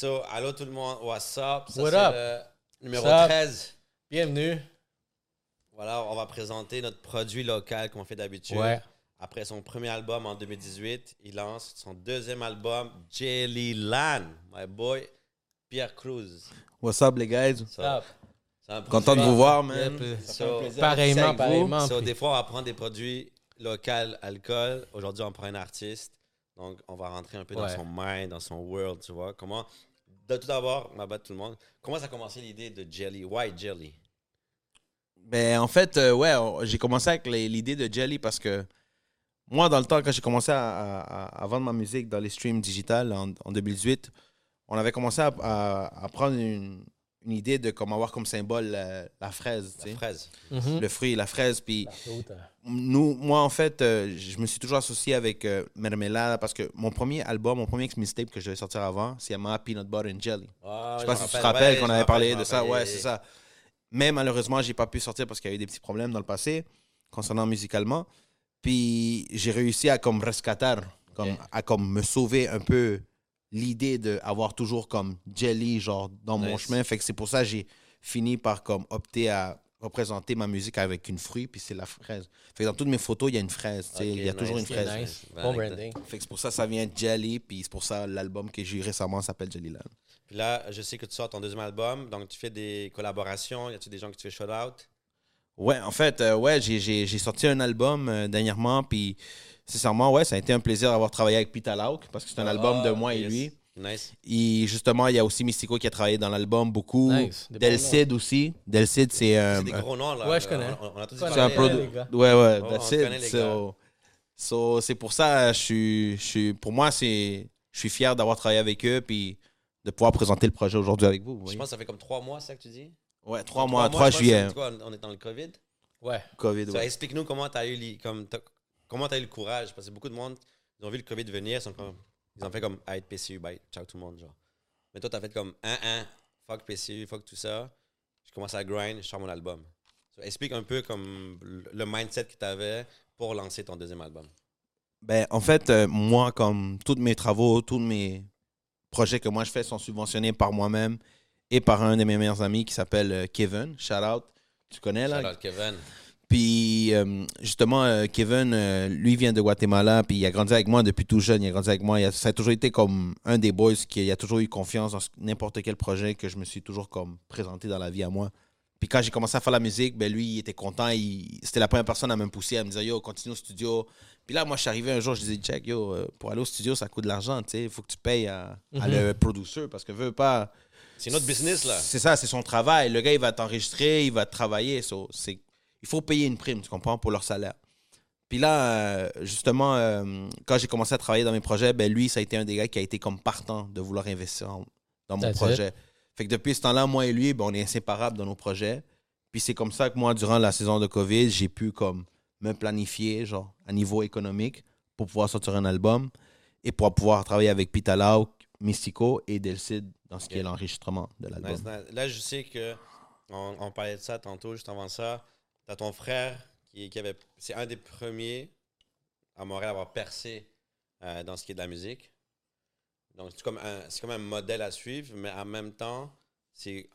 So, allô tout le monde, what's up? Ça, What c'est up? le numéro What's up? 13. Bienvenue. Voilà, on va présenter notre produit local qu'on fait d'habitude. Ouais. Après son premier album en 2018, il lance son deuxième album, Jelly Land. My boy, Pierre Cruz. What's up, les guys? C'est un Content de vous voir, man. So, plaisir Pareillement, pareillement. So, des fois, on va prendre des produits locaux, alcool. Aujourd'hui, on prend un artiste. Donc, on va rentrer un peu dans son mind, dans son world, tu vois. Comment, de tout d'abord, ma bad tout le monde, comment ça a commencé l'idée de Jelly? Why Jelly? Ben, en fait, euh, ouais, j'ai commencé avec l'idée de Jelly parce que moi, dans le temps, quand j'ai commencé à, vendre ma musique dans les streams digitales en, en 2018, on avait commencé à prendre une, une idée de comment avoir comme symbole la, la fraise, La fraise. Mhm. le fruit, la fraise. Puis nous, moi, en fait, euh, je me suis toujours associé avec euh, Mermelada parce que mon premier album, mon premier mixtape que je devais sortir avant, c'est Yamaha Peanut Butter and Jelly. Ah, Je sais je pas si tu te rappelle, rappelles ouais, qu'on avait parlé de ça. Ouais, c'est ça. Mais malheureusement, j'ai pas pu sortir parce qu'il y a eu des petits problèmes dans le passé concernant musicalement. Puis j'ai réussi à comme rescater, comme, à comme me sauver un peu l'idée d'avoir toujours comme Jelly genre dans mon chemin. Fait que c'est pour ça que j'ai fini par comme opter à représenter ma musique avec une fruit, puis c'est la fraise. Fait que dans toutes mes photos, il y a une fraise. tu sais, Ok, il y a toujours une fraise. Nice. Bon avec- branding. Fait que c'est pour ça que ça vient Jelly, puis c'est pour ça l'album que j'ai eu récemment s'appelle Jellyland. Puis là, je sais que tu sors ton deuxième album, donc tu fais des collaborations. Y a-tu des gens que tu fais shout-out? Ouais, en fait, euh, ouais, j'ai sorti un album euh, dernièrement, puis sincèrement, ouais, ça a été un plaisir d'avoir travaillé avec Pita Lauk, parce que c'est un album de moi et Ah, lui. Nice. Et justement, il y a aussi Mystico qui a travaillé dans l'album beaucoup. Nice. Bons Delcid aussi. Delcid, c'est un. C'est des gros noms, là. Ouais, je connais. On, on a tous C'est un euh, produit. les gars. Ouais, ouais, Oh, connaît les So- so, c'est pour ça, je suis, je suis, pour moi, c'est, je suis fier d'avoir travaillé avec eux, puis de pouvoir présenter le projet aujourd'hui avec vous. vous Je pense que ça fait comme trois mois, c'est ça que tu dis? Ouais, trois mois, je 3 pense que juillet. quoi, on est dans le COVID? Ouais. Covid, So, ouais. Explique-nous comment tu as eu, comme, t'as- comment t'as eu le courage? Parce que beaucoup de monde, ils ont vu le COVID venir, sont comme, ils ont fait comme, ah, PCU, bye, ciao tout le monde. Genre. Mais toi, tu as fait comme, un, un, fuck PCU, fuck tout ça. Je commence à grind, je sors mon album. So, explique un peu comme le le mindset que tu avais pour lancer ton deuxième album. Ben, en fait, euh, moi, comme tous mes travaux, tous mes projets que moi je fais sont subventionnés par moi-même et par un de mes meilleurs amis qui s'appelle euh, Kevin. Shout out. Tu connais là? Shout out Kevin. Puis euh, justement, euh, Kevin, euh, lui vient de Guatemala, puis il a grandi avec moi depuis tout jeune. Il a grandi avec moi. Il a- ça a toujours été comme un des boys qui a toujours eu confiance dans n'importe quel projet que je me suis toujours comme présenté dans la vie à moi. Puis quand j'ai commencé à faire la musique, ben lui, il était content. Il- C'était la première personne à me pousser, à me dire Yo, continue au studio. Puis là, moi, je suis arrivé un jour, je disais Jack, yo, pour aller au studio, ça coûte de l'argent. tu sais. Il faut que tu payes à, à Mhm. le producer parce que veut pas. C'est notre business, là. C'est ça, c'est son travail. Le gars, il va t'enregistrer, il va travailler. So, c'est, il faut payer une prime, tu comprends, pour leur salaire. Puis là, euh, justement, euh, quand j'ai commencé à travailler dans mes projets, ben lui, ça a été un des gars qui a été comme partant de vouloir investir en- dans mon That's projet. Fait que depuis ce temps-là, moi et lui, ben, on est inséparables dans nos projets. Puis c'est comme ça que moi, durant la saison de COVID, j'ai pu comme me planifier, genre, à niveau économique, pour pouvoir sortir un album et pour pouvoir travailler avec Pita Lauk, Mystico et Delcid dans ce qui est l'enregistrement de l'album. Nice, nice. Là, je sais que on, on parlait de ça tantôt, juste avant ça. T'as ton frère qui, qui avait. C'est un des premiers à Montréal à avoir percé euh, dans ce qui est de la musique. Donc, c'est comme, un, comme un modèle à suivre, mais en même temps, c'est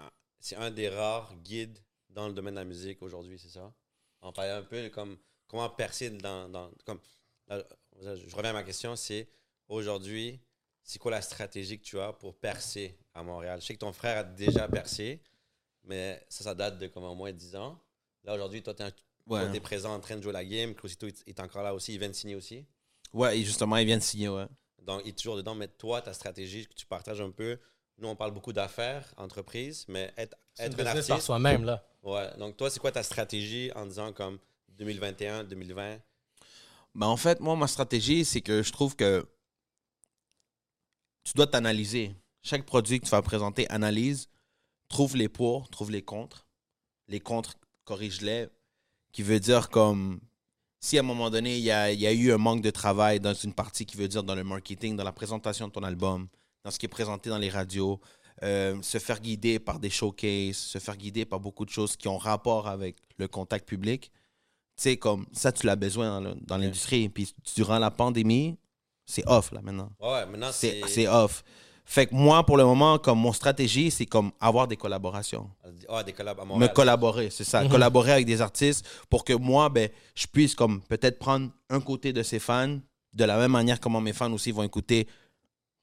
un, des rares guides dans le domaine de la musique aujourd'hui, c'est ça? On parlait un peu comme comment percer dans. comme, je reviens à ma question, c'est aujourd'hui, c'est quoi la stratégie que tu as pour percer à Montréal? Je sais que ton frère a déjà percé, mais ça, ça date de comme au moins 10 ans. Là, aujourd'hui, toi, tu es, Ouais. présent en train de jouer la game. Crucito est- est encore là aussi. Il vient de signer aussi. Ouais, et justement, il vient de signer, ouais. Donc, il est toujours dedans. Mais toi, ta stratégie que tu partages un peu, nous, on parle beaucoup d'affaires, entreprises, mais être, être un business par artiste. soi-même, là. Ouais. Donc, toi, c'est quoi ta stratégie en disant comme 2021, 2020? Ben, en fait, moi, ma stratégie, c'est que je trouve que tu dois t'analyser. Chaque produit que tu vas présenter, analyse, trouve les pour, trouve les contre. Les contre, corrige-les. Qui veut dire comme si à un moment donné, il y a, il y a eu un manque de travail dans une partie qui veut dire dans le marketing, dans la présentation de ton album, dans ce qui est présenté dans les radios, euh, se faire guider par des showcases, se faire guider par beaucoup de choses qui ont rapport avec le contact public. Tu sais, comme ça, tu l'as besoin dans, l'industrie. Puis durant la pandémie, c'est off là maintenant. Ouais, maintenant, C'est c'est. c'est off. Fait que moi, pour le moment, comme mon stratégie, c'est comme avoir des collaborations. Ah, des collabs à Me collaborer, c'est ça. Mhm. Collaborer avec des artistes pour que moi, ben, je puisse comme peut-être prendre un côté de ses fans, de la même manière comment mes fans aussi vont écouter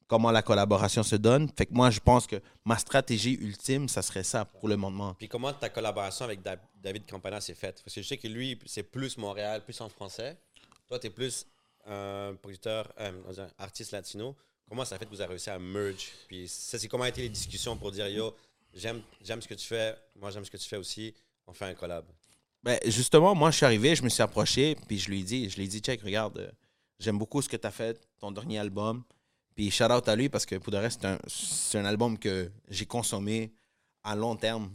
comment la collaboration se donne. Fait que moi, je pense que ma stratégie ultime, ça serait ça pour le moment. Puis comment ta collaboration avec Da- David Campana s'est faite? Parce que je sais que lui, c'est plus Montréal, plus en français. Toi, tu es plus un producteur, euh, dire, artiste latino. Comment ça fait que vous avez réussi à merge? Puis ça, c'est comment été les discussions pour dire, yo, j'aime j'aime ce que tu fais, moi j'aime ce que tu fais aussi, on fait un collab. Ben, justement, moi, je suis arrivé, je me suis approché, puis je lui ai dit, je lui ai dit, check, regarde, euh, j'aime beaucoup ce que tu as fait, ton dernier album. Puis shout out à lui parce que pour de reste, c'est un, c'est un album que j'ai consommé à long terme.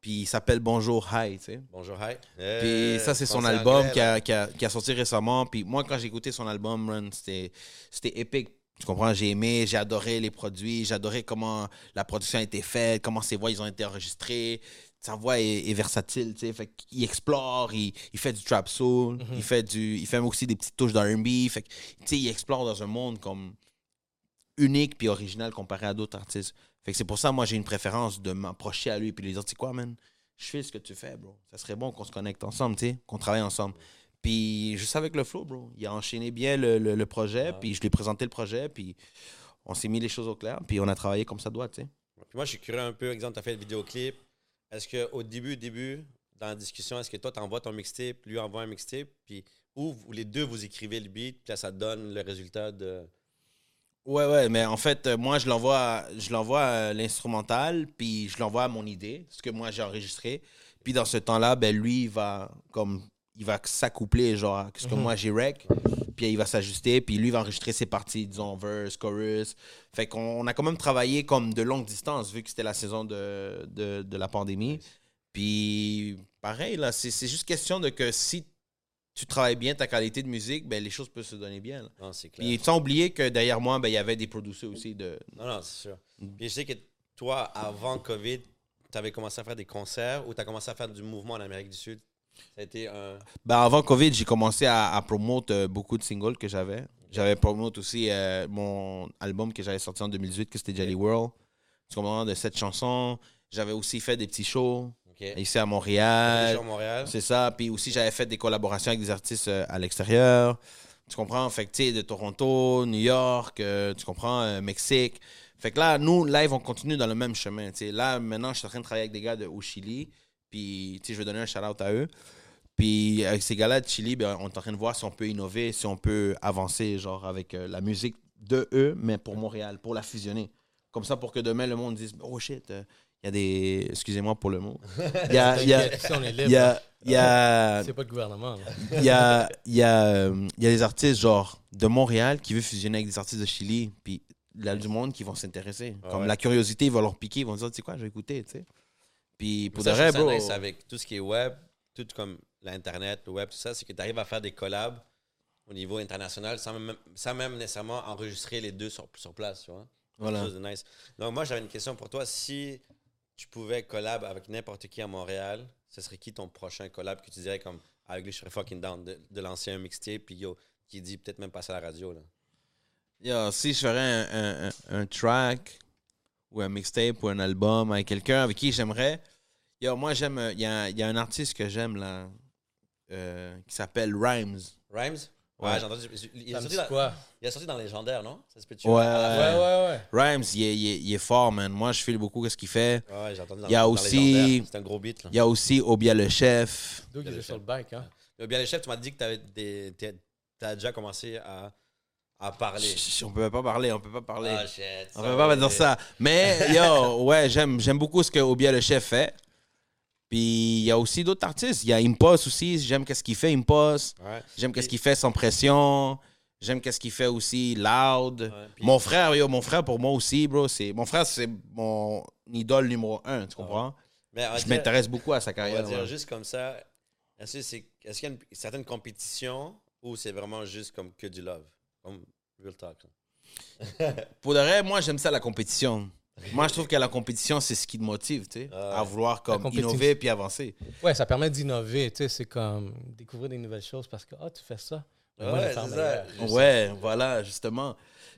Puis il s'appelle Bonjour Hi, tu sais. Bonjour, hi. Puis ça, c'est son album qui a, qui, a, qui a sorti récemment. Puis moi, quand j'ai écouté son album, Run, c'était c'était épique. Tu comprends? J'ai aimé, j'ai adoré les produits, j'ai adoré comment la production a été faite, comment ses voix ils ont été enregistrées. Sa voix est, est versatile, tu sais. Fait qu'il explore, il, il fait du trap soul, il, fait du, il fait aussi des petites touches d'R&B. Fait que, tu sais, il explore dans un monde comme unique puis original comparé à d'autres artistes. Fait que c'est pour ça, moi, j'ai une préférence de m'approcher à lui puis lui dire, tu sais quoi, man? Je fais ce que tu fais, bro. Ça serait bon qu'on se connecte ensemble, tu sais, qu'on travaille ensemble. Puis juste avec le flow, bro. Il a enchaîné bien le, le- le projet, puis je lui ai présenté le projet, puis on s'est mis les choses au clair, puis on a travaillé comme ça doit, tu sais. Puis moi, je suis curieux un peu. Exemple, tu as fait le vidéoclip. Est-ce qu'au début, début, dans la discussion, est-ce que toi, tu envoies ton mixtape, lui envoie un mixtape, puis ou les deux, vous écrivez le beat, puis là, ça donne le résultat de. Ouais, ouais, mais en fait, euh, moi, je l'envoie à- je l'envoie à l'instrumental, puis je l'envoie à mon idée, ce que moi j'ai enregistré. Puis dans ce temps-là, ben lui, il va comme il va s'accoupler genre ce que moi j'ai rec, puis il va s'ajuster, puis lui va enregistrer ses parties, disons verse, chorus. Fait qu'on on a quand même travaillé comme de longue distance vu que c'était la saison de, de, de la pandémie. Puis pareil là, c'est juste question de que si tu travailles bien ta qualité de musique, ben les choses peuvent se donner bien. là. Non, c'est clair. Puis sans oublier que derrière moi, ben, il y avait des producers aussi de. Non, non, c'est sûr. Puis je sais que toi, avant COVID, tu avais commencé à faire des concerts ou tu as commencé à faire du mouvement en Amérique du Sud? Ça a été un. Ben, avant Covid, j'ai commencé à, à promouvoir euh, beaucoup de singles que j'avais. J'avais promouvoir aussi euh, mon album que j'avais sorti en 2018, que c'était Jelly World. Tu comprends, de cette chanson. J'avais aussi fait des petits shows ici à Montréal. C'est ça. Puis aussi, j'avais fait des collaborations avec des artistes euh, à l'extérieur. Tu comprends? Fait que, tu sais, de Toronto, New York, euh, tu comprends, Mexique. Fait que là, nous, live, on continue dans le même chemin. tu sais. Là, maintenant, je suis en train de travailler avec des gars de, au Chili. Puis, tu sais, je vais donner un shout-out à eux. Puis, avec ces gars-là de Chili, ben, on est en train de voir si on peut innover, si on peut avancer, genre, avec euh, la musique de eux, mais pour Montréal, pour la fusionner. Comme ça, pour que demain, le monde dise, oh shit, euh, il y a des... Excusez-moi pour le mot. Il y a... il y a- il y a, il y a, C'est pas le gouvernement. là. il y a, il y a, euh, y a des artistes genre de Montréal qui veulent fusionner avec des artistes de Chili, puis il y a du monde qui vont s'intéresser. Ah Comme ouais. la curiosité, ils vont leur piquer, ils vont dire, tu sais quoi, je vais écouter, tu sais. Puis pour de vrai, bro. nice avec tout ce qui est web, tout comme l'Internet, le web, tout ça, c'est que tu arrives à faire des collabs au niveau international sans même, sans même nécessairement enregistrer les deux sur, sur place, tu vois? Voilà. Chose de nice. Donc, moi, j'avais une question pour toi. Si tu pouvais collab avec n'importe qui à Montréal, ce serait qui ton prochain collab que tu dirais comme avec lui, je serais fucking down de, un mixtape, puis yo, qui dit peut-être même passer à la radio, là? Yo, si je ferais un, un- un- un track ou un mixtape ou un album avec quelqu'un avec qui j'aimerais. Yo, moi, j'aime. Il y a, y a un artiste que j'aime, là, euh, qui s'appelle Rhymes. Rhymes? Ouais, Ouais. j'ai entendu. Il, est sorti dans, quoi? il est sorti dans Légendaire, non? Ça se peut-tu? Ouais. Ouais, ouais, ouais. Rhymes, il est, il est- il est fort, man. Moi, je file beaucoup ce qu'il fait. Ouais, j'ai entendu dans, Il y a dans aussi- Légendaire. C'est un gros beat, là. Il y a aussi Obia le chef. D'où il est sur le bike, hein? Bien, le chef, tu m'as dit que tu as déjà commencé à, à parler. Chut, On peut pas parler, on peut pas parler. Ah, shit. on peut pas dire ça. Mais yo, ouais, j'aime j'aime beaucoup ce que Obia le chef fait. Puis il y a aussi d'autres artistes. Il y a Impos aussi. J'aime qu'est-ce qu'il fait, Impos. Ouais. J'aime qu'est-ce qu'il fait sans pression. J'aime qu'est-ce qu'il fait aussi loud. Ouais, puis- Mon frère, yo, mon frère pour moi aussi, bro. C'est mon frère, c'est mon idole numéro un. Tu comprends? Mais on va Je dire- m'intéresse beaucoup à sa On va carrière. dire juste comme ça. Est-ce qu'il y a une certaine compétition ou c'est vraiment juste comme que du love? Comme real talk. là. Pour de vrai, moi, j'aime ça la compétition. Moi, je trouve que la compétition, c'est ce qui te motive, tu sais, Ah à vouloir comme compétition. innover puis avancer. Ouais, ça permet d'innover, tu sais, c'est comme découvrir des nouvelles choses parce que, ah, tu fais ça. Moi, je Ouais, vais faire c'est meilleur. ça. Ouais, voilà, justement.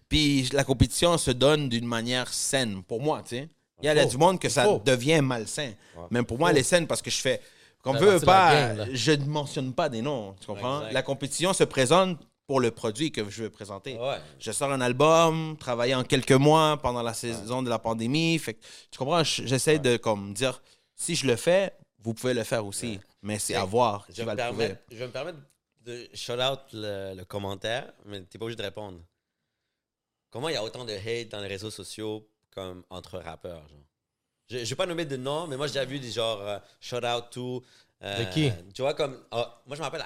Puis la compétition se donne d'une manière saine, pour moi, tu sais. Il y a, Faut. du monde que ça Faut. devient malsain. Ouais. Mais pour moi, elle est saine parce que je fais. Qu'on Ça veut fait partie de la pas, game, là. je ne mentionne pas des noms, tu comprends? Exact. La compétition se présente pour le produit que je veux présenter. Ouais. Je sors un album, travaillé en quelques mois pendant la saison de la pandémie. Fait que, tu comprends? Je- J'essaie de comme, dire, si je le fais, vous pouvez le faire aussi. Mais c'est à voir Je qui vais, va me le permettre, je vais me permettre de shout out le, le commentaire, mais t'es pas obligé de répondre. Comment il y a autant de hate dans les réseaux sociaux comme entre rappeurs? Genre? Je ne vais pas nommer de nom, mais moi j'ai déjà vu des genre euh, shout out to. euh, De qui? Tu vois, comme. ah, moi je me rappelle,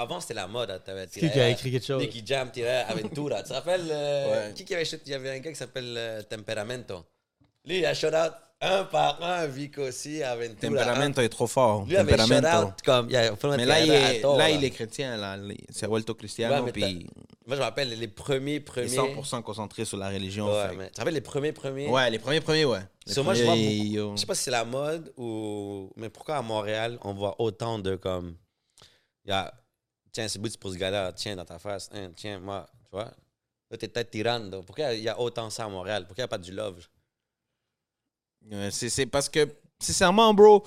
avant c'était la mode. hein, Qui qui a écrit quelque chose? Nicky Jam Aventura. tu te rappelles? euh, Ouais. Qui qui avait Il y avait un gars qui s'appelle euh, Temperamento. Lui, il a shout out un par un, Vico aussi, Aventura. Temperamento est trop fort. Lui avait shout Temperamento. out comme. Mais là, il est, là, là. il est chrétien. Là. C'est Walto Cristiano. Ouais, puis Moi, je me rappelle les premiers, il est premiers. 100% concentré sur la religion. Ouais, fait mais tu te rappelles les premiers, premiers? Ouais, les premiers, premiers, ouais. Les Sur moi, je vois premiers, beaucoup-. Je sais pas si c'est la mode ou. Mais pourquoi à Montréal, on voit autant de comme. Il y a. Tiens, c'est bout pour ce gars-là. Tiens, dans ta face. Hein, tiens, moi. Tu vois? Là, t'es peut-être tirando. Pourquoi il y a autant ça à Montréal? Pourquoi il n'y a pas du love? Euh, c'est parce que, sincèrement, bro,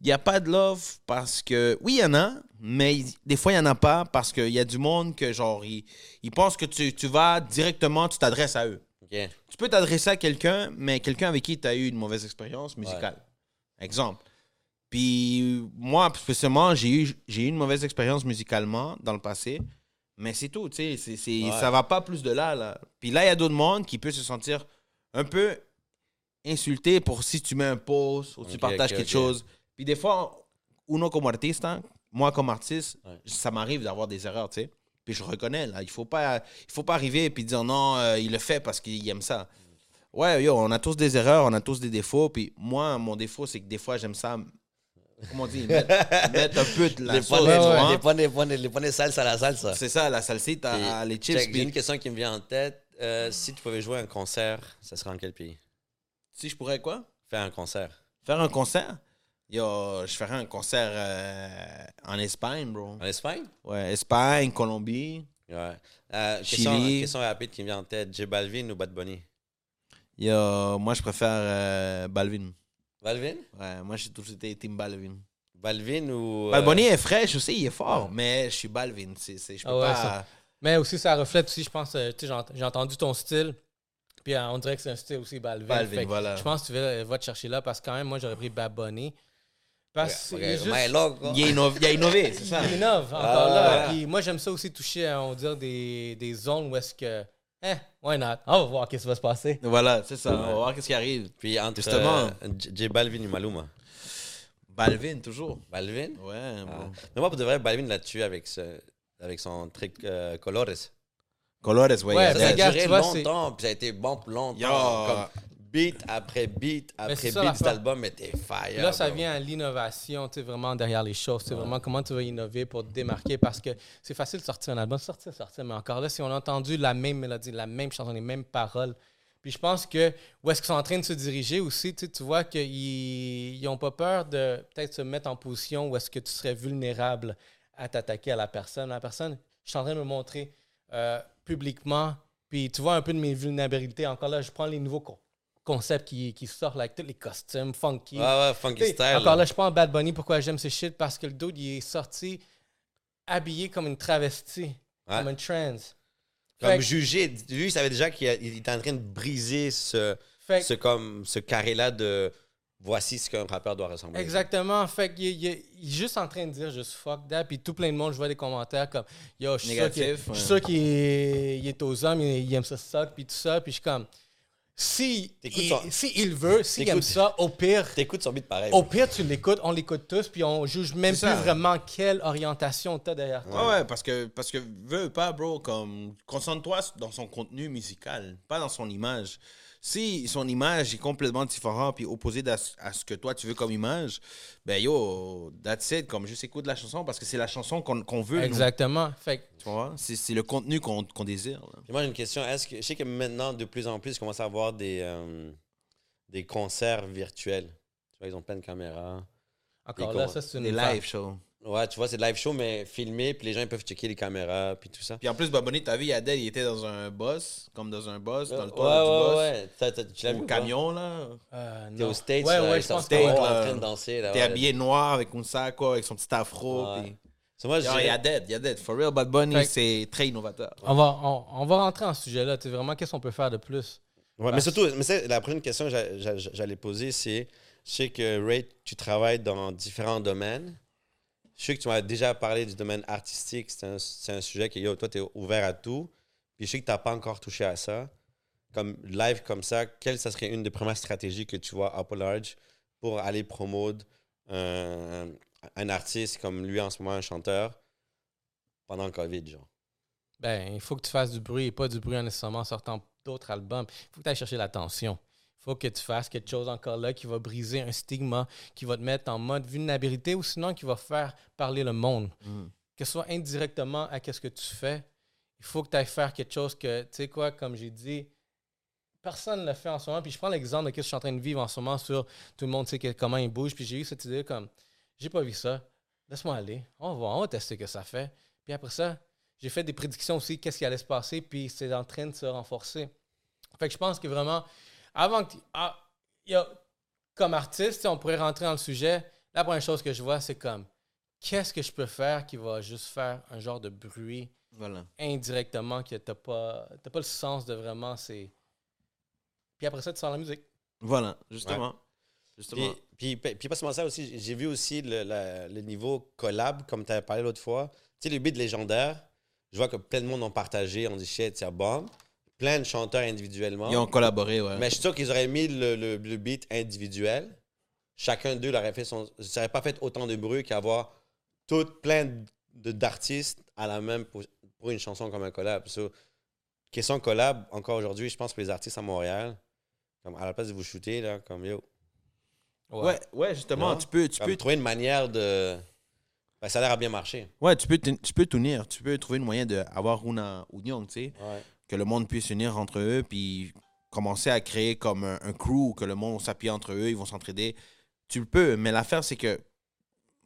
il n'y a pas de love parce que, oui, il y en a, mais des fois, il n'y en a pas parce qu'il y a du monde que, genre, ils pensent que tu, tu vas directement, tu t'adresses à eux. Tu peux t'adresser à quelqu'un, mais quelqu'un avec qui tu as eu une mauvaise expérience musicale. Exemple. Puis moi, spécialement, j'ai eu, j'ai eu une mauvaise expérience musicalement dans le passé, mais c'est tout, tu sais. c'est- Ouais. Ça va pas plus de là, là. Puis là, il y a d'autres mondes qui peuvent se sentir un peu insultés pour si tu mets un post ou tu Ok, partages quelque chose. Puis des fois, uno comme artiste, hein, moi comme artiste, Ouais. ça m'arrive d'avoir des erreurs, tu sais. Puis je reconnais, là. Il faut pas, il faut pas arriver et puis dire non, euh, il le fait parce qu'il aime ça. Ouais, yo, on a tous des erreurs, on a tous des défauts. Puis moi, mon défaut, c'est que des fois, j'aime ça. Comment on dit Mettre, mettre un peu de la Les sauce, points, tu vois. les points, les points, les salsa à la salsa. C'est ça, la à les chips. J'ai une question qui me vient en tête. Euh, si tu pouvais jouer un concert, ça serait en quel pays? Si je pourrais quoi? Faire un concert. Faire un concert? Yo, je ferais un concert euh, en Espagne, bro. En Espagne? Ouais, Espagne, Colombie. Ouais. Euh, question, Chili. question rapide qui me vient en tête. J Balvin ou Bad Bunny? Yo, moi, je préfère euh, Balvin. Balvin? Ouais, moi, j'ai toujours été Team Balvin. Balvin ou. Euh, Bunny est fraîche aussi, il est fort, mais je suis Balvin. C'est, je peux Ah ouais, pas... ça- Mais aussi, ça reflète aussi, je pense, euh, tu sais, j'ai ent- j'ai entendu ton style. Puis euh, on dirait que c'est un style aussi Balvin. Balvin, voilà. Je pense que tu vas, vas te chercher là parce que quand même, moi, j'aurais pris Bad Bunny. Parce que Ok, c'est juste-. Il, a innové, il a innové, c'est ça. Il innove encore Ah, là. Puis moi, j'aime ça aussi toucher, à, on va dire, des, des zones où est-ce que. Eh, why not? On va voir qu'est-ce qui va se passer. Voilà, c'est ça. On va voir qu'est-ce qui arrive. Puis entre Justement. euh, J Balvin ou Maluma? Balvin, toujours. Balvin? Ouais, Ah. Mais moi, pour de vrai, Balvin l'a tué avec, ce, avec son truc euh, Colores. Colores, ouais. Ouais, il y a Ça, a regarde, duré tu vois, c'est- longtemps, puis ça a été bon pour longtemps. Yo. Comme beat après beat après ça, beat, cet album était fire. Là, ça bro. vient à l'innovation, tu sais, vraiment derrière les choses. C'est vraiment comment tu vas innover pour te démarquer parce que c'est facile de sortir un album, sortir, sortir, mais encore là, si on a entendu la même mélodie, la même chanson, les mêmes paroles, puis je pense que où est-ce qu'ils sont en train de se diriger aussi, tu sais, tu vois qu'ils n'ont pas peur de peut-être se mettre en position où est-ce que tu serais vulnérable à t'attaquer à la personne. La personne, je suis en train de me montrer euh, publiquement, puis tu vois un peu de mes vulnérabilités. Encore là, je prends les nouveaux con- concepts qui, qui sortent, avec tous les costumes funky. Ouais, ouais, funky T'sais, style. Encore là, je prends Bad Bunny. Pourquoi j'aime ce shit? Parce que le dude, il est sorti habillé comme une travestie, Ouais. comme un trans. Comme Fait jugé, lui, il savait déjà qu'il était en train de briser ce, ce, comme, ce carré-là de voici ce qu'un rappeur doit ressembler. Exactement. Fait qu'il il est il est juste en train de dire juste fuck that. Puis tout plein de monde, je vois des commentaires comme Yo, je suis sûr qu'il ouais. qu'il est, il est aux hommes, il, il aime ça suck, puis tout ça. Puis je suis comme si il, son- si il veut, s'il aime ça, au pire, T'écoutes son beat pareil. au pire, tu l'écoutes, on l'écoute tous, puis on juge même plus vraiment quelle orientation t'as derrière toi. Ouais, ouais, parce que, parce que veux pas, bro, comme, concentre-toi dans son contenu musical, pas dans son image. Si son image est complètement différente puis opposée à, ce- à ce que toi tu veux comme image, ben yo, that's it, comme juste écoute la chanson parce que c'est la chanson qu'on qu'on veut. nous. Exactement. Fait Tu vois? C'est c'est le contenu qu'on qu'on désire. là. Puis moi, j'ai une question. Est-ce que je sais que maintenant, de plus en plus, je commence à avoir des, euh, des concerts virtuels. Tu vois, ils ont plein de caméras. Encore Des là, ça, c'est une Des live shows. Ouais, tu vois, c'est de live show, mais filmé, puis les gens ils peuvent checker les caméras, puis tout ça. Puis en plus, Bad Bunny, t'as vu, Adèle, il était dans un boss, comme dans un boss, dans le ouais, toit du ouais, boss. ouais. T'as- tu l'as vu Au camion, là. Euh, T'es non. aux States, Ouais, là, ouais, je pense States, en train de danser. là, T'es ouais. habillé noir avec un sac, quoi, avec son petit afro. Ouais. puis- So, moi, il y a dead, il y a dead. For real, Bad Bunny, c'est très innovateur. On va, on, on va rentrer en ce sujet-là. Tu sais, vraiment, qu'est-ce qu'on peut faire de plus? Ouais, mais surtout, mais c'est la prochaine question que j'a- j'a- j'allais poser, c'est je sais que Ray, tu travailles dans différents domaines. Je sais que tu m'as déjà parlé du domaine artistique. C'est un, un sujet que yo, toi, tu es ouvert à tout. Puis je sais que tu n'as pas encore touché à ça. Comme live comme ça, quelle serait une des premières stratégies que tu vois Apple Large pour aller promouvoir un, artiste comme lui en ce moment, un chanteur, pendant le COVID, genre? Ben, il faut que tu fasses du bruit et pas du bruit en sortant d'autres albums. Il faut que tu ailles chercher l'attention. Il faut que tu fasses quelque chose encore là qui va briser un stigma, qui va te mettre en mode vulnérabilité ou sinon qui va faire parler le monde. Que ce soit indirectement à ce que tu fais, il faut que tu ailles faire quelque chose que, tu sais quoi, comme j'ai dit, personne ne le fait en ce moment. Puis je prends l'exemple de ce que je suis en train de vivre en ce moment sur tout le monde sait que- comment il bouge. Puis j'ai eu cette idée comme, j'ai pas vu ça, laisse-moi aller, on va voir, on va tester ce que ça fait. Puis après ça, j'ai fait des prédictions aussi, qu'est-ce qui allait se passer, puis c'est en train de se renforcer. Fait que je pense que vraiment, avant que. tu- ah, il y a- comme artiste, on pourrait rentrer dans le sujet. La première chose que je vois, c'est comme, qu'est-ce que je peux faire qui va juste faire un genre de bruit Voilà. indirectement que t'as pas, t'as pas le sens de vraiment, c'est. Puis après ça, tu sens la musique. Voilà, justement. Justement. Puis, puis, puis pas seulement ça aussi, j'ai vu aussi le, la- le niveau collab, comme tu avais parlé l'autre fois. Tu sais, le beat légendaire, je vois que plein de monde ont partagé, on dit shit, c'est bon. Plein de chanteurs individuellement. Ils ont collaboré, ouais. Mais je suis sûr qu'ils auraient mis le, le- le beat individuel. Chacun d'eux l'aurait fait son. Ça n'aurait pas fait autant de bruit qu'avoir tout plein de- d'artistes à la même pour, pour une chanson comme un collab. So, question collab, encore aujourd'hui, je pense que les artistes à Montréal, comme à la place de vous shooter, là, comme yo, ouais, ouais, justement, Non? tu peux, tu comme peux, trouver une manière de. Ben, ça a l'air à bien marcher. ouais, tu peux, tu peux t'unir. Tu peux trouver une moyen d'avoir une union, tu sais. Ouais. Que le monde puisse s'unir entre eux, puis commencer à créer comme un, un crew, que le monde s'appuie entre eux, ils vont s'entraider. Tu le peux, mais l'affaire, c'est que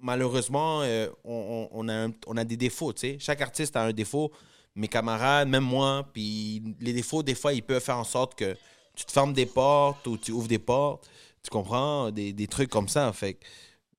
malheureusement, euh, on, a on a des défauts, tu sais. Chaque artiste a un défaut. Mes camarades, même moi, puis les défauts, des fois, ils peuvent faire en sorte que tu te fermes des portes ou tu ouvres des portes. Tu comprends? Des, des trucs comme ça. Fait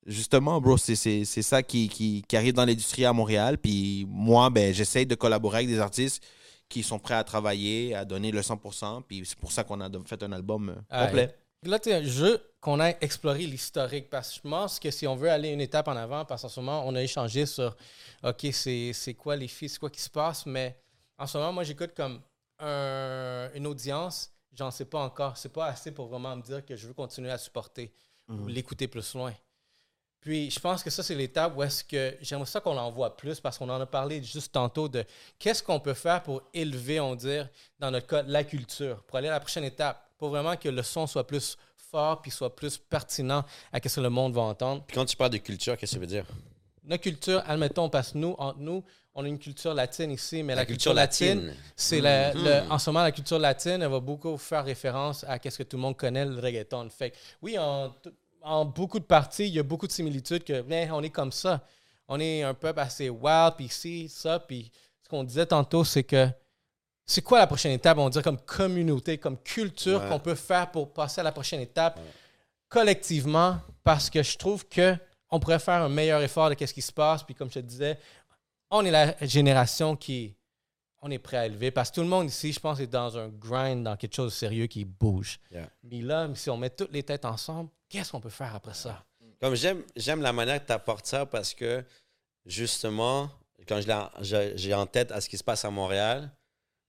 justement, bro, c'est ça qui, qui, qui arrive dans l'industrie à Montréal. Puis moi, ben, j'essaye de collaborer avec des artistes qui sont prêts à travailler, à donner le 100%. Puis c'est pour ça qu'on a fait un album euh, complet. Là, tu sais, je veux qu'on aille explorer l'historique parce que je pense que si on veut aller une étape en avant, parce qu'en ce moment, on a échangé sur OK, c'est c'est quoi les filles, c'est quoi qui se passe, mais en ce moment, moi, j'écoute comme un- une audience, j'en sais pas encore. C'est pas assez pour vraiment me dire que je veux continuer à supporter ou l'écouter plus loin. Puis, je pense que ça, c'est l'étape où est-ce que j'aimerais ça qu'on l'envoie plus parce qu'on en a parlé juste tantôt de qu'est-ce qu'on peut faire pour élever, on dire, dans notre cas, la culture, pour aller à la prochaine étape, pour vraiment que le son soit plus fort puis soit plus pertinent à ce que le monde va entendre. Puis quand tu parles de culture, qu'est-ce que ça veut dire? Notre culture, admettons, parce que nous, entre nous, on a une culture latine ici, mais la, culture, latine, c'est la- le- en ce moment, la culture latine, elle va beaucoup faire référence à ce que tout le monde connaît, le reggaeton. Fait oui, en, t- en beaucoup de parties, il y a beaucoup de similitudes que, ben, on est comme ça. On est un peuple assez wild, puis ici, ça, puis ce qu'on disait tantôt, c'est que c'est quoi la prochaine étape, on dirait comme communauté, comme culture Ouais. qu'on peut faire pour passer à la prochaine étape collectivement, parce que je trouve que on pourrait faire un meilleur effort de qu'est-ce qui se passe, puis comme je te disais, on est la génération qui on est prêt à élever parce que tout le monde ici, je pense, est dans un grind, dans quelque chose de sérieux qui bouge. Yeah. Mais là, si on met toutes les têtes ensemble, qu'est-ce qu'on peut faire après ça? Comme j'aime, j'aime la manière que tu apportes ça parce que, justement, quand je l'ai en- j'ai en tête à ce qui se passe à Montréal,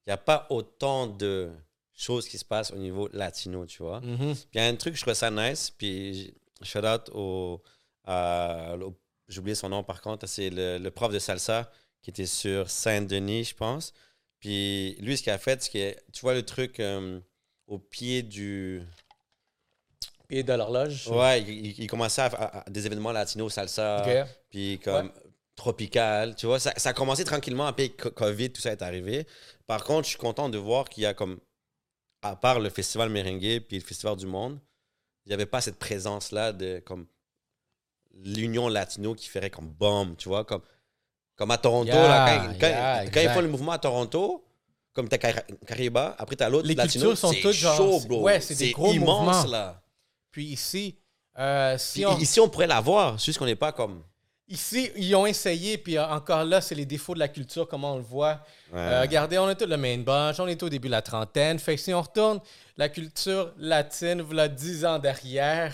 il n'y a pas autant de choses qui se passent au niveau latino, tu vois. Mhm. Puis il y a un truc, je trouvais ça nice, puis shout out au. à- au- J'ai oublié son nom par contre, c'est le, le prof de salsa qui était sur Saint-Denis, je pense. Puis lui, ce qu'il a fait, c'est que tu vois le truc euh, au pied du. Pied de l'horloge. Ouais, il, il- commençait à, à- à des événements latinos, salsa, puis comme tropical, tu vois. Ça, ça a commencé tranquillement, après co- COVID, tout ça est arrivé. Par contre, je suis content de voir qu'il y a comme, à part le festival merengue puis le festival du monde, il n'y avait pas cette présence-là de comme l'union latino qui ferait comme bombe, tu vois, comme, comme à Toronto, Yeah, là, quand, quand- yeah, quand ils exact. font le mouvement à Toronto, comme t'as Car- Cariba, après t'as l'autre Les latino, cultures sont toutes genre- chaud, bro. ouais, c'est des gros immense, mouvements. là. Puis ici, euh, si Puis on- Ici, on pourrait l'avoir, juste qu'on n'est pas comme... ici, ils ont essayé, puis encore là, c'est les défauts de la culture, comment on le voit. Euh, regardez, on est tout le main bunch, on est au début de la trentaine. Fait que si on retourne la culture latine, voilà 10 ans derrière,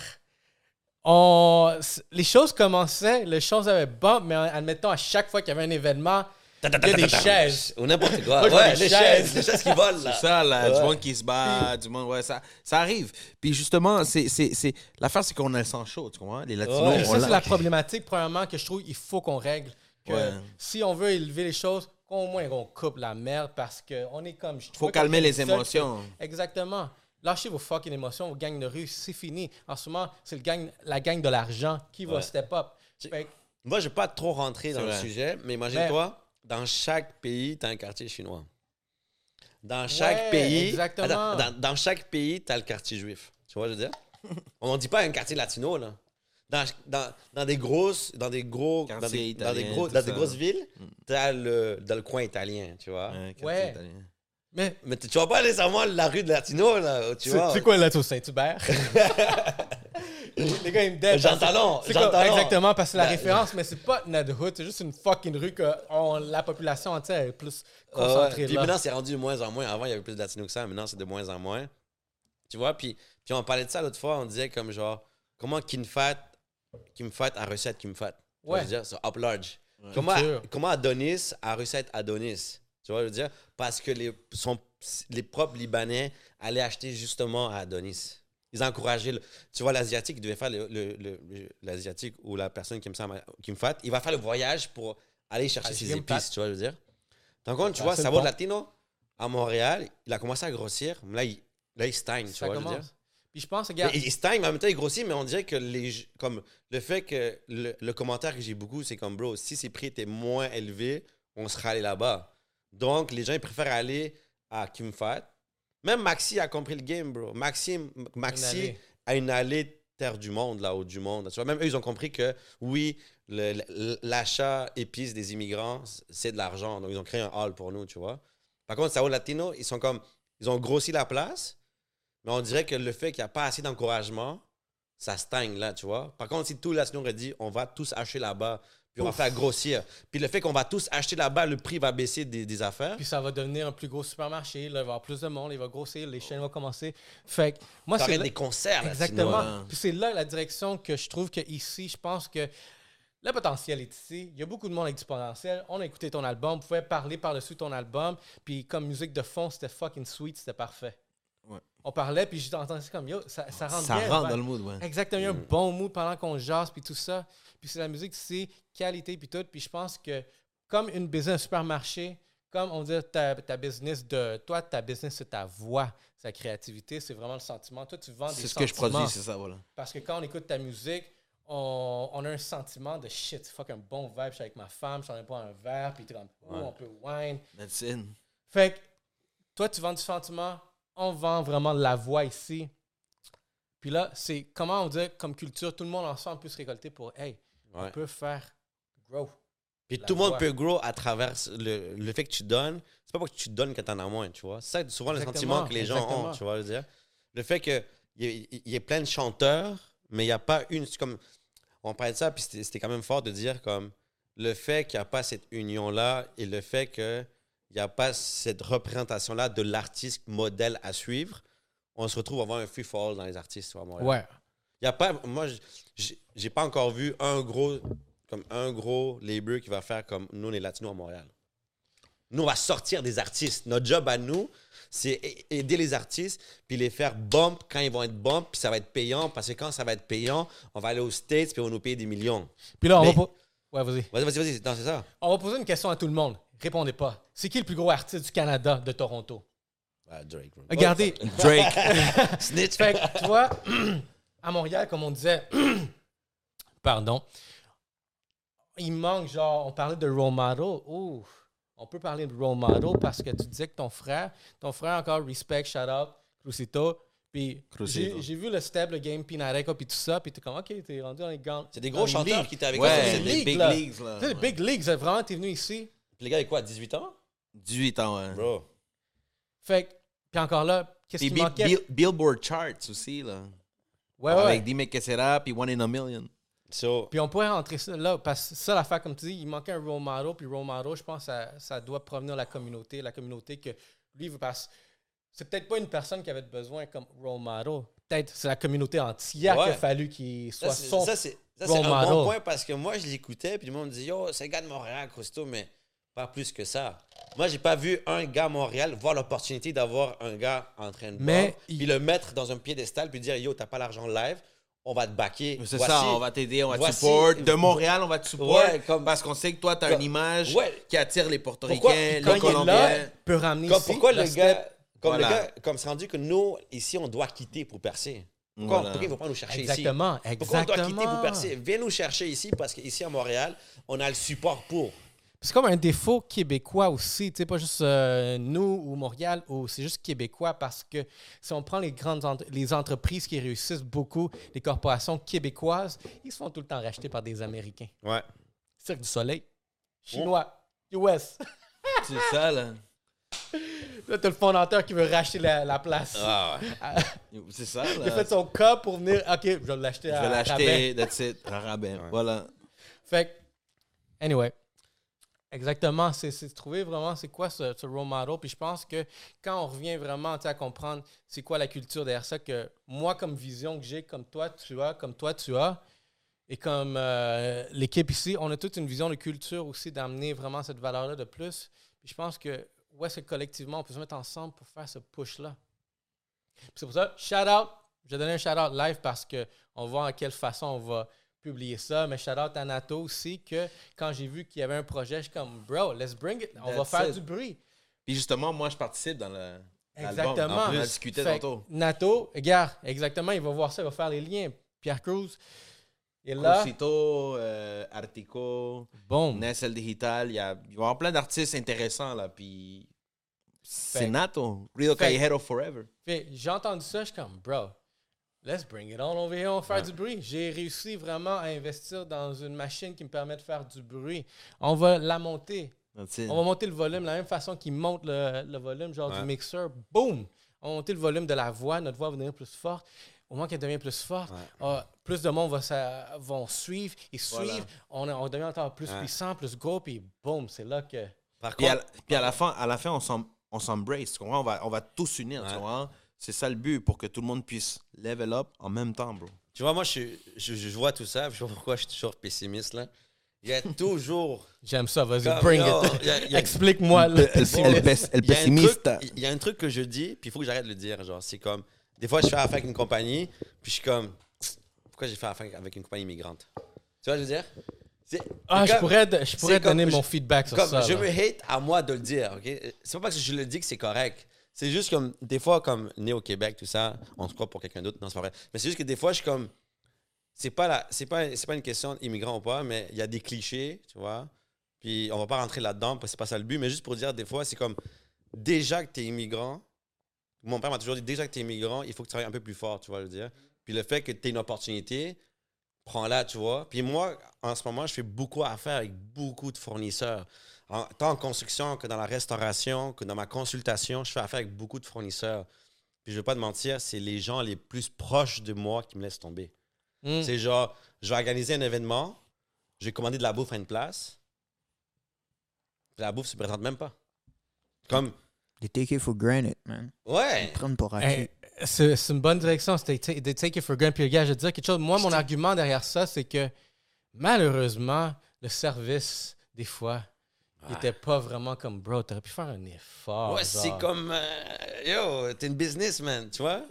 on... les choses commençaient, les choses avaient bump, mais admettons, à chaque fois qu'il y avait un événement, il y a des chaises. Ou n'importe quoi. Moi, ouais, des les chaises. chaises. Les chaises qui volent, là. C'est ça, là, Ouais. du monde qui se bat, du monde, ouais, ça, ça arrive. Puis justement, c'est, c'est, c'est, l'affaire, c'est qu'on a le sang chaud, tu comprends? Les Latinos, Ouais. On ça, c'est la problématique, premièrement, que je trouve qu'il faut qu'on règle. Que Ouais. si on veut élever les choses, qu'au moins on coupe la merde parce qu'on est comme. Faut calmer les émotions. Exactement. Lâchez vos fucking émotions, vos gangs de rue, c'est fini. En ce moment, c'est le gang, la gang de l'argent qui va step up. Fait que- Moi, je ne vais pas trop rentrer dans le sujet, mais imagine-toi, dans chaque pays, tu as un quartier chinois. Dans chaque Ouais, pays. exactement. Attends, dans, dans chaque pays, tu as le quartier juif. Tu vois, je veux dire? On ne dit pas un quartier latino, là. Dans, dans, dans des grosses, dans des gros, dans des, dans des, italien, gros, tout dans des ça. grosses villes, tu as le, dans le coin italien, tu vois. Ouais, quartier Ouais. italien. Mais Mais tu tu vois pas nécessairement la rue de latino, là, tu c'est vois. c'est quoi là, au Saint-Hubert? les gars, ils me disent. Jean Talon, C'est Jean quoi- Talon. Exactement, parce que la La- référence, mais c'est pas hood, c'est juste une fucking rue que on- la population entière est plus Ah concentrée Puis là. maintenant, c'est rendu de moins en moins. Avant, il y avait plus de latinos que ça. Maintenant, c'est de moins en moins. Tu vois, puis, puis on parlait de ça l'autre fois. On disait comme genre, comment Kinfat, Kimfat a recette vois, Ouais. je veux dire, c'est up large. Comment, Adonis a recette Adonis? Tu vois, je veux dire, parce que les, son, les propres Libanais allaient acheter justement à Adonis. Ils encourageaient, le- tu vois, l'Asiatique, il devait faire le- le- l'Asiatique ou la personne qui me, semble- qui me fait, il va faire le voyage pour aller chercher ses Kim Fat. épices, tu vois, je veux dire. Donc, quand tu vois, c'est Sabor. Latino, à Montréal, il a commencé à grossir. mais Là, il, là, il stagne, tu Ça vois, je veux dire. Puis je pense, regarde, Il, il stagne, mais en même temps, il grossit, mais on dirait que les, comme le fait que le, le commentaire que j'ai beaucoup, c'est comme, bro, si ces prix étaient moins élevés, on serait allé là-bas. Donc, les gens, ils préfèrent aller à Kimfat. Même Maxi a compris le game, bro. Maxi, Une Maxi a une allée terre du monde, là-haut du monde. Tu vois, même eux, ils ont compris que, oui, l'achat épice des immigrants, c'est de l'argent. Donc, ils ont créé un hall pour nous, tu vois. Par contre, Sao Latino, ils sont comme, ils ont grossi la place, mais on dirait que le fait qu'il n'y a pas assez d'encouragement, ça stagne là, tu vois. Par contre, si tout Latino aurait dit, on va tous acheter là-bas, puis on va faire grossir, puis le fait qu'on va tous acheter là-bas, le prix va baisser des, des affaires. puis ça va devenir un plus gros supermarché, là, il va y avoir plus de monde, il va grossir, les chaînes vont commencer. Fait que moi, c'est là- des concerts Exactement. là. Puis c'est là la direction que je trouve que ici, je pense que le potentiel est ici. Il y a beaucoup de monde avec du potentiel. On a écouté ton album, on pouvait parler par-dessus ton album. Puis comme musique de fond, c'était fucking sweet, c'était parfait. On parlait, puis j'entendais comme yo, ça, ça rentre Ça bien. rentre ouais. dans le mood, ouais. Exactement, il y a un Mm. bon mood pendant qu'on jase, puis tout ça. Puis c'est la musique, c'est qualité, puis tout. Puis je pense que comme une business un supermarché, comme on dit, ta, ta business de. Toi, ta business, c'est ta voix, sa créativité, c'est vraiment le sentiment. Toi, tu vends des C'est ce que je produis, c'est ça, voilà. Parce que quand on écoute ta musique, on, on a un sentiment de shit, fuck un bon vibe, je suis avec ma femme, je suis en train de boire un verre, puis t'es comme, oh, Ouais. on peut wine. That's it. Fait que, toi, tu vends du sentiment, on vend vraiment la voix ici. Puis là, c'est comment on dit, comme culture, tout le monde ensemble peut se récolter pour, hey, on peut faire grow. Puis tout le monde peut grow à travers le, le fait que tu donnes. C'est pas parce que tu donnes que t'en as moins, tu vois. C'est souvent, le sentiment que les gens exactement. ont, tu vois, je veux dire. Le fait qu'il y, y ait plein de chanteurs, mais il n'y a pas une. Comme, on parlait de ça, puis c'était quand même fort de dire comme le fait qu'il n'y a pas cette union-là et le fait qu'il n'y a pas cette représentation-là de l'artiste modèle à suivre, on se retrouve à avoir un free fall dans les artistes à Montréal. Ouais. Il y a pas, moi, j'ai- pas encore vu un gros, comme un gros label qui va faire comme nous, les Latinos à Montréal. Nous, on va sortir des artistes. Notre job à nous, c'est aider les artistes, puis les faire bump quand ils vont être bump, puis ça va être payant, parce que quand ça va être payant, on va aller aux States, puis on va nous payer des millions. Puis là, on Mais- va po- Ouais, vas-y. Vas-y, vas-y, c'est ça. On va poser une question à tout le monde. Répondez pas. C'est qui le plus gros artiste du Canada de Toronto? Ah, Drake. Regardez. Drake. Snitch. Fait que, tu vois, à Montréal, comme on disait, pardon, il manque, genre, on parlait de role model. Ouh, on peut parler de role model parce que tu disais que ton frère, ton frère encore, respect, shout out, Crucito, Puis j'ai vu le step, le game, Pinareco, puis tout ça, puis t'es comme, ok, t'es rendu dans les gants. C'est des gros chanteurs qui étaient avec toi. Ouais, C'est des big leagues, là. Les big leagues, vraiment, t'es venu ici. Les gars, ils quoi, 18 ans? 18 ans, ouais. Bro. Fait que- puis encore là, qu'est-ce qui manquait? Bill- Billboard Charts aussi, là. Ouais, ouais. Avec Dime Que Sera, puis One in a Million. So, Puis on pourrait rentrer ça là, parce que ça, l'affaire, comme tu dis, il manquait un role model, puis role model, je pense, ça, ça doit provenir de la communauté, la communauté que lui, il veut parce c'est peut-être pas une personne qui avait besoin comme role model. Peut-être c'est la communauté entière Ouais. qu'il a fallu qu'il soit ça, c'est son. ça, c'est ça, role c'est un bon point parce que moi, je l'écoutais, puis le monde me dit Yo, c'est un gars de Montréal, Crosto, mais pas plus que ça. Moi, j'ai pas vu un gars à Montréal voir l'opportunité d'avoir un gars en train de Mais boire, il- puis le mettre dans un piédestal, puis dire Yo, t'as pas l'argent live, on va te backer. C'est Voici- ça, on va t'aider, on va te voici- support. De Montréal, on va te support. Ouais, comme- parce qu'on sait que toi, tu as comme- une image Ouais. qui attire les Pourquoi- Portoricains, Quand les il est là, Colombiens. il peut ramener Comme, ici pourquoi le step. gars, comme Voilà. le gars, comme c'est rendu que nous, ici, on doit quitter pour percer. Pourquoi, Voilà. pourquoi ils vont pas nous chercher Exactement, ici? Pourquoi on doit quitter exactement. pour percer? Viens nous chercher ici parce qu'ici à Montréal, on a le support pour. C'est comme un défaut québécois aussi, tu sais, pas juste euh, nous ou Montréal, ou c'est juste québécois parce que si on prend les grandes ent- les entreprises qui réussissent beaucoup, les corporations québécoises, ils se font tout le temps racheter par des Américains. Ouais. Cirque du Soleil, Chinois, US. C'est ça, là. Là, t'as le fondateur qui veut racheter la, la place. Ah ouais. C'est ça, Il a là. fait son cas pour venir. Ok, je vais l'acheter Je à vais rabais. l'acheter, that's it, à rabais. Ouais. Voilà. Fait que, anyway. Exactement, c'est trouver vraiment c'est quoi ce, role model. Puis je pense que quand on revient vraiment à comprendre c'est quoi la culture derrière ça, que moi, comme vision que j'ai, comme toi tu as, comme toi tu as, et comme euh, l'équipe ici, on a toute une vision de culture aussi d'amener vraiment cette valeur-là de plus. Puis je pense que, où est-ce que collectivement on peut se mettre ensemble pour faire ce push-là? C'est pour ça, shout out, je vais donner un shout out live parce que on va voir en quelle façon on va publier ça. Mais shout out à Nato aussi que quand j'ai vu qu'il y avait un projet, je suis comme, bro, let's bring it, on va faire it. du bruit. Puis justement, moi, je participe dans le. Exactement. On discuté Fait que tantôt. Nato, regarde, exactement, il va voir ça, il va faire les liens. Pierre Cruz est là. Crucito, euh, Artico, Boom. Nessel Digital, il y, a, il va y avoir plein d'artistes intéressants, là. Puis. C'est Nato. Rio Fait- Callejero Forever. J'ai entendu ça, je suis comme, bro, let's bring it on over here, on va faire du bruit. J'ai réussi vraiment à investir dans une machine qui me permet de faire du bruit. On va la monter. On va monter le volume de la même façon qu'il monte le, le volume, genre Ouais. du mixeur. Boom! On va monter le volume de la voix. Notre voix va devenir plus forte. Au moment qu'elle devient plus forte, Ouais. ah, plus de monde va sa- vont suivre et suivre. Voilà. On, on devient encore plus Ouais. puissant, plus gros, puis boum, c'est là que. Par Puis à, contre, la- puis à la fin, à la fin on s'em- on s'embrace. On va, on va tous s'unir. tu. C'est ça le but, pour que tout le monde puisse level up en même temps, bro. tu vois, moi, je, je, je vois tout ça, je pas pourquoi je suis toujours pessimiste, là. Il y a toujours... J'aime ça, vas-y, bring it. Explique-moi le pessimiste. truc- Il y a un truc que je dis, puis il faut que j'arrête de le dire. Genre, c'est comme. Des fois, je fais affaire avec une compagnie, puis je suis comme. Pourquoi j'ai fait affaire avec une compagnie immigrante? Tu vois, ce que je veux dire? Ah, je pourrais, je pourrais comme- donner mon feedback sur comme ça. je là. me hate à moi de le dire, ok? C'est pas parce que je le dis que c'est correct. C'est juste comme, des fois, comme né au Québec, tout ça, on se croit pour quelqu'un d'autre. Non, c'est pas vrai. Mais c'est juste que des fois, je suis comme. C'est pas, la, c'est pas, c'est pas une question d'immigrant ou pas, mais il y a des clichés, tu vois. Puis on va pas rentrer là-dedans, parce que c'est pas ça le but, mais juste pour dire, des fois, c'est comme. Déjà que tu es immigrant, mon père m'a toujours dit, déjà que tu es immigrant, il faut que tu travailles un peu plus fort, tu vois, le dire. Puis le fait que tu une opportunité, prends-la, tu vois. Puis moi, en ce moment, je fais beaucoup affaire avec beaucoup de fournisseurs. En- tant en construction que dans la restauration, que dans ma consultation, je fais affaire avec beaucoup de fournisseurs. Puis je veux pas te mentir, c'est les gens les plus proches de moi qui me laissent tomber. Mm. C'est genre, je vais organiser un événement, je vais commander de la bouffe à une place, puis la bouffe se présente même pas. Comme, They take it for granted, man. ouais, Ils prennent pour acquis. c'est c'est une bonne direction. They take it for granted. Puis, gars, je vais te dire quelque chose. Moi, mon argument derrière ça, c'est que malheureusement, le service, des fois, il était pas vraiment comme bro. T'aurais pu faire un effort. ouais, genre. c'est comme, euh, yo, t'es une businessman, tu vois?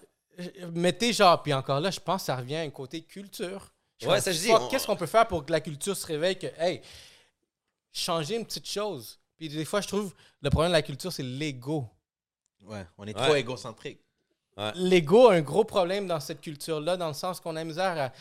Mettez genre, puis encore là, je pense que ça revient à un côté culture. Je Ouais, ça, je dis, on- Qu'est-ce qu'on peut faire pour que la culture se réveille que, hey, changer une petite chose? Puis des fois, je trouve le problème de la culture, c'est l'ego. Ouais, on est Ouais. trop égocentrique. L'ego a un gros problème dans cette culture-là, dans le sens qu'on a misère à.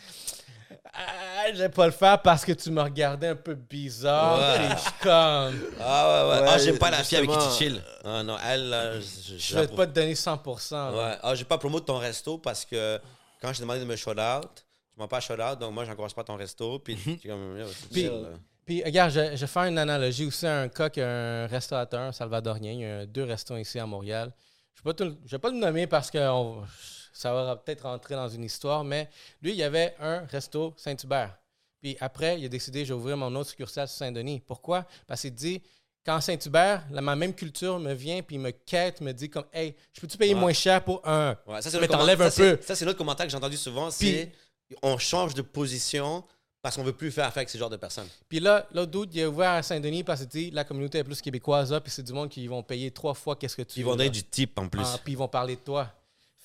Ah, je vais pas le faire parce que tu me regardais un peu bizarre. Ouais. Je suis comme, Ah ouais, ouais. Ouais, ah, j'aime pas la fille avec qui tu chill. Ah non, elle, là, je, vais pas te donner 100%. là. Ouais. Ah, j'ai pas promo de ton resto parce que quand je demandé de me shout out, tu m'as pas shout out, donc moi, j'encourage pas ton resto. Puis, tu es comme, yo, c'est Puis- chill. Puis, regarde, je, je vais faire une analogie aussi à un cas qui a un restaurateur, un salvadorien. Il y a deux restaurants ici à Montréal. Je ne vais, pas tout le- je vais pas le nommer parce que on- ça va peut-être rentrer dans une histoire, mais lui, il y avait un resto Saint-Hubert. Puis après, il a décidé, je vais ouvrir mon autre succursale sur Saint-Denis. Pourquoi? Parce qu'il dit, quand Saint-Hubert, ma même culture me vient puis me quête, me dit comme, hey, je peux-tu payer Ouais. moins cher pour un? Ouais, ça, c'est Mais t'enlèves un peu. Ça, c'est l'autre commentaire que j'ai entendu souvent, c'est on change de position parce qu'on veut plus faire affaire avec ce genre de personnes. Puis là, l'autre doute, il a ouvert à Saint-Denis parce qu'il dit, la communauté est plus québécoise là, puis c'est du monde qui vont payer trois fois qu'est-ce que tu Ils vont donner du type en plus. Ah, puis ils vont parler de toi.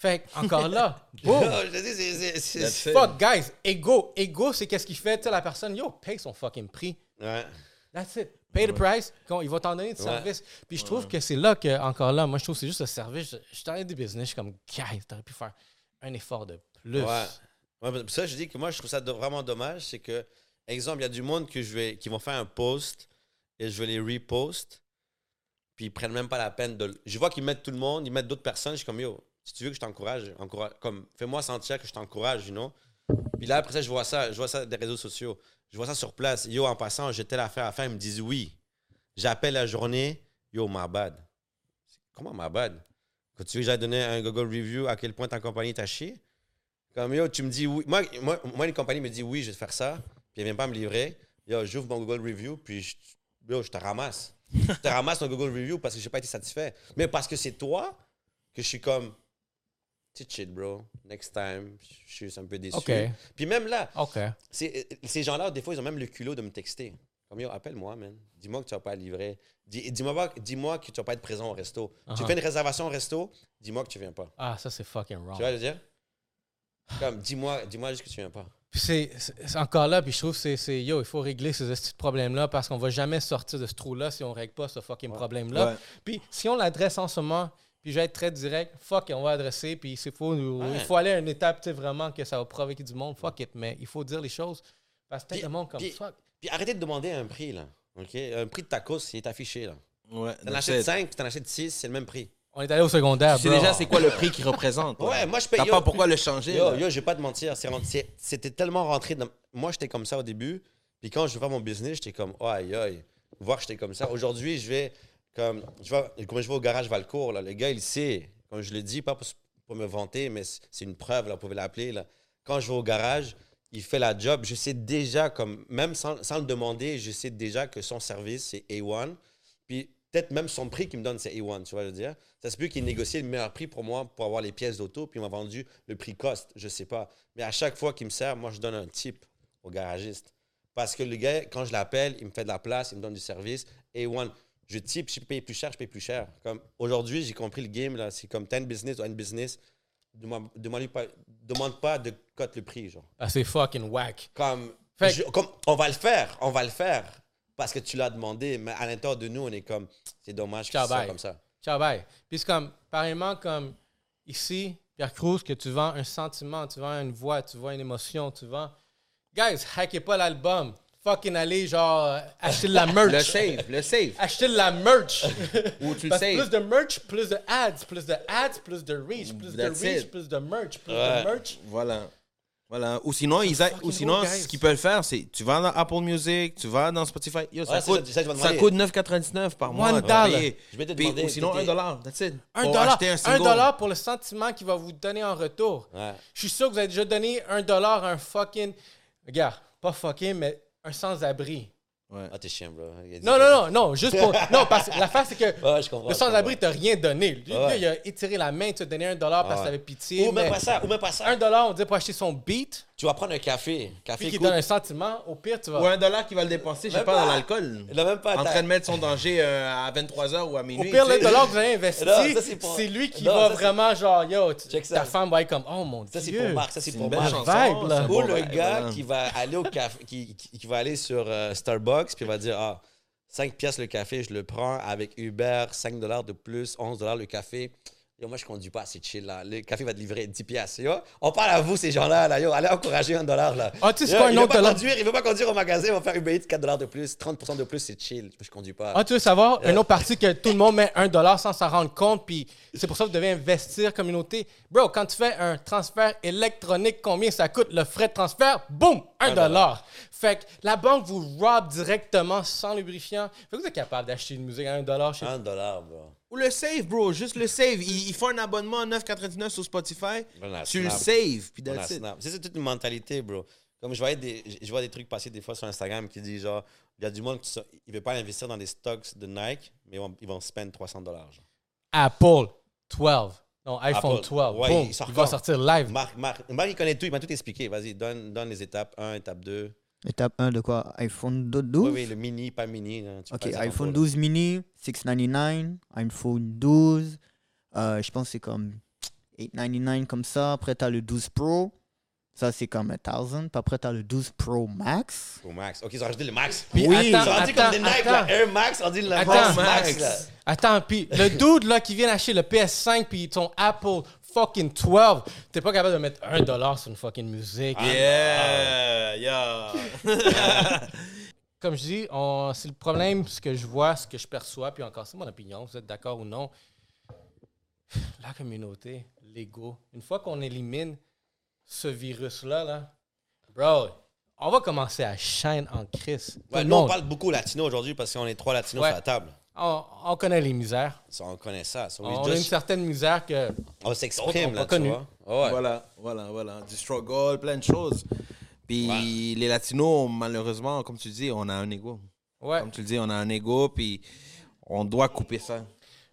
Fait encore là, boom! That's it. Fuck, guys, ego. Ego, c'est qu'est-ce qu'il fait? Tu la personne, yo, paye son fucking prix. Ouais. That's it. Pay the price. Quand ils vont t'en donner du Ouais. service. Puis je trouve que c'est là que, encore là, moi, je trouve que c'est juste le service. Je, je t'arrête du business. Je suis comme, guys, t'aurais pu faire un effort de plus. Ouais. Ça, je dis que moi, je trouve ça vraiment dommage. C'est que, exemple, il y a du monde que je vais, qui vont faire un post et je vais les repost. Puis ils prennent même pas la peine de. Je vois qu'ils mettent tout le monde, ils mettent d'autres personnes. Je suis comme, yo, si tu veux que je t'encourage, encourage, comme, fais-moi sentir que je t'encourage, you know? Puis là, après ça, je vois ça, je vois ça des réseaux sociaux. Je vois ça sur place. Yo, en passant, j'ai telle affaire à faire. Ils me disent oui. J'appelle la journée. Yo, my bad. Comment my bad? Quand tu veux que j'aille donner un Google Review à quel point ta compagnie t'a chié? Comme yo, tu me dis oui. Moi, moi, moi, une compagnie me dit oui, je vais faire ça, puis elle vient pas me livrer. Yo, j'ouvre mon Google Review, puis je, yo, je te ramasse. je te ramasse ton Google Review parce que j'ai pas été satisfait. Mais parce que c'est toi que je suis comme, tu shit, bro. Next time, je suis un peu déçu. Puis même là, ces gens-là, des fois, ils ont même le culot de me texter. Comme yo, appelle-moi, man. Dis-moi que tu vas pas livrer. Dis- Dis-moi pas- dis-moi que tu vas pas être présent au resto. Tu Uh-huh. fais une réservation au resto, dis-moi que tu viens pas. Ah, ça, c'est fucking wrong. Tu vois, je veux dire? Comme, dis-moi, dis-moi juste que tu viens pas. Puis c'est encore là, puis je trouve que c'est- yo, il faut régler ces petits problèmes-là parce qu'on va jamais sortir de ce trou-là si on règle pas ce fucking problème-là. Ouais. Puis si on l'adresse en ce moment, puis je vais être très direct, fuck, on va adresser, puis c'est faut, Ouais. il faut aller à une étape, tu sais, vraiment que ça va provoquer du monde, fuck it, mais il faut dire les choses parce que le monde comme puis- fuck. Puis arrêtez de demander un prix, là. OK? Un prix de tacos, il est affiché, là. Ouais, T'en achètes it. 5 puis t'en achètes 6, c'est le même prix. On est allé au secondaire, Tu sais bro. déjà c'est quoi le prix qu'il représente. Ouais, moi, je paye. T'as pas pourquoi le changer. Yo, là. yo, je vais pas te mentir. C'était tellement rentré dans. Moi, j'étais comme ça au début. Puis quand je vais faire mon business, j'étais comme, oh, aïe, aïe. Voir que j'étais comme ça. Aujourd'hui, je vais. Comme je, vais, comme je vais au garage Valcourt, là, le gars, il sait. Comme je le dis, pas pour, me vanter, mais c'est une preuve, là, vous pouvez l'appeler. Là. Quand je vais au garage, il fait la job. Je sais déjà, comme même sans, sans le demander, je sais déjà que son service, c'est A1. Puis peut-être même son prix qu'il me donne, c'est A1, tu vois, je veux dire. Ça se peut qu'il négocie le meilleur prix pour moi pour avoir les pièces d'auto, puis il m'a vendu le prix cost, je sais pas. Mais à chaque fois qu'il me sert, moi, je donne un tip au garagiste. Parce que le gars, quand je l'appelle, il me fait de la place, il me donne du service. A1, je type, je paye plus cher, je paye plus cher. Comme aujourd'hui, j'ai compris le game, là. C'est comme t'as une business ou une business, demande, demande pas, demande pas de cote le prix, genre. Ah, c'est fucking whack. Comme, Fait que- je- comme, on va le faire, on va le faire. Parce que tu l'as demandé, mais à l'intérieur de nous, on est comme, c'est dommage que bye. comme ça. Ciao, bye. Puis c'est comme, pareillement, comme ici, Pierre Cruz, que tu vends un sentiment, tu vends une voix, tu vends une émotion, tu vends. Guys, hackez pas l'album. Fucking allez, genre, acheter de la merch. Le save, le save. Acheter de la merch. Ou tu le Parce plus saves. de merch, plus de ads, plus de ads, plus de reach, plus de That's reach, it. plus de merch, plus Ouais. de merch. Voilà. Voilà. Ou sinon, ils a- ou sinon ce qu'ils peuvent faire, c'est tu vas dans Apple Music, tu vas dans Spotify. Yo, ça Ouais, coûte, ça, c'est ça que je vais ça demander. coûte 9,99 par mois. One de dollar. payer. Je vais te Puis- demander. ou sinon, 1 dollar. That's it. Un Pour dollar, acheter un un dollar pour le sentiment qu'il va vous donner en retour. Ouais. Je suis sûr que vous avez déjà donné un dollar à un fucking. Regarde, pas fucking, mais un sans-abri. Ouais. Ah, t'es chien, bro. Non, non, non, non, juste pour. non, parce que l'affaire, c'est que Ouais, je comprends. le sans-abri t'a rien donné. Lui, Ouais. lui, il a étiré la main, tu as donné un dollar parce que Ouais. t'avais pitié. Ou même mais pas ça, ou même pas ça. Un dollar, on dit pour acheter son beat, Tu vas prendre un café. puis Café qui coûte. donne un sentiment. Au pire, tu vas. Ou un dollar qui va le dépenser, je sais pas, dans l'alcool. Il a même pas. En train de mettre son danger euh, à 23h ou à Au minuit. pire, tu le dollar que vous avez investi, c'est pour- lui qui Non, va ça, vraiment genre, yo, ta femme va être comme, oh mon Ça, c'est dieu. pour Marc. Ça, c'est C'est pour Marc. vibe, là. Ou le gars qui va aller au café, qui, qui- qui va aller sur euh, Starbucks, puis il va dire Ah, 5 pièces le café, je le prends avec Uber, 5 dollars de plus, 11 dollars le café. Yo, moi, je conduis pas, c'est chill, là. Le café va te livrer 10 piastres. Yo, on parle à vous, ces gens-là, là. Yo, allez encourager un dollar, là. Ah, tu sais, c'est quoi un il veut autre pas dollar? conduire, il veut pas conduire au magasin, il va faire Uber Eats 4 dollars de plus, 30% de plus, c'est chill. Je conduis pas. Ah, tu veux savoir, une autre partie que tout le monde met un dollar sans s'en rendre compte, puis c'est pour ça que vous devez investir communauté. Bro, quand tu fais un transfert électronique, combien ça coûte le frais de transfert? Boum! Un Un dollar. Fait que la banque vous robe directement sans lubrifiant. Fait que vous êtes capable d'acheter une musique à un dollar chez Un dollar, bro. Ou le save, bro. Juste le save. Ils, ils font un abonnement à 9,99 sur Spotify. Tu le save, puis On a that's it. snap. C'est toute une mentalité, bro. Comme je voyais des, je vois des trucs passer des fois sur Instagram qui disent genre, il y a du monde qui il veut pas investir dans des stocks de Nike, mais ils vont, ils vont spend 300 dollars. Apple 12. Non, iPhone Apple. 12. Ouais, Boum, il sort il va sortir live. Marc, Marc, Marc, il connaît tout, il m'a tout expliqué. Vas-y, donne, donne les étapes 1, étape 2. Étape 1 de quoi? iPhone 12 Oui, oui, le mini, pas mini. tu Ok, iPhone tantôt, là. 12 mini, 699. iPhone 12, euh, je pense que c'est comme 899 comme ça. Après, tu as le 12 Pro. Ça, c'est comme 1000. Puis après, tu as le 12 Pro Max. Au max. Ok, ils ont rajouté le max. Puis Oui. Ils attends, ont dit attends, comme des Nike, là, attends. Air Max, on dit le Attends, max, Max. là. Attends, puis le dude là qui vient acheter le PS5 puis ton Apple fucking 12, t'es pas capable de mettre un dollar sur une fucking musique. Yeah, yeah. Comme je dis, c'est le problème, ce que je vois, ce que je perçois, puis encore, c'est mon opinion, vous êtes d'accord ou non. La communauté, l'ego, une fois qu'on élimine ce virus-là, là, bro, on va commencer à shine en crise. Ouais, nous, on parle beaucoup latino aujourd'hui parce qu'on est trois latinos Ouais. sur la table. on, on connaît les misères. Ça, on connaît ça. So On a une certaine misère que. on On s'exprime, là, tu vois. Ouais. Voilà, voilà, voilà. Du struggle, plein de choses. Puis les Latinos, malheureusement, comme tu dis, on a un ego. Ouais. Comme tu le dis, on a un ego, puis on doit couper ça.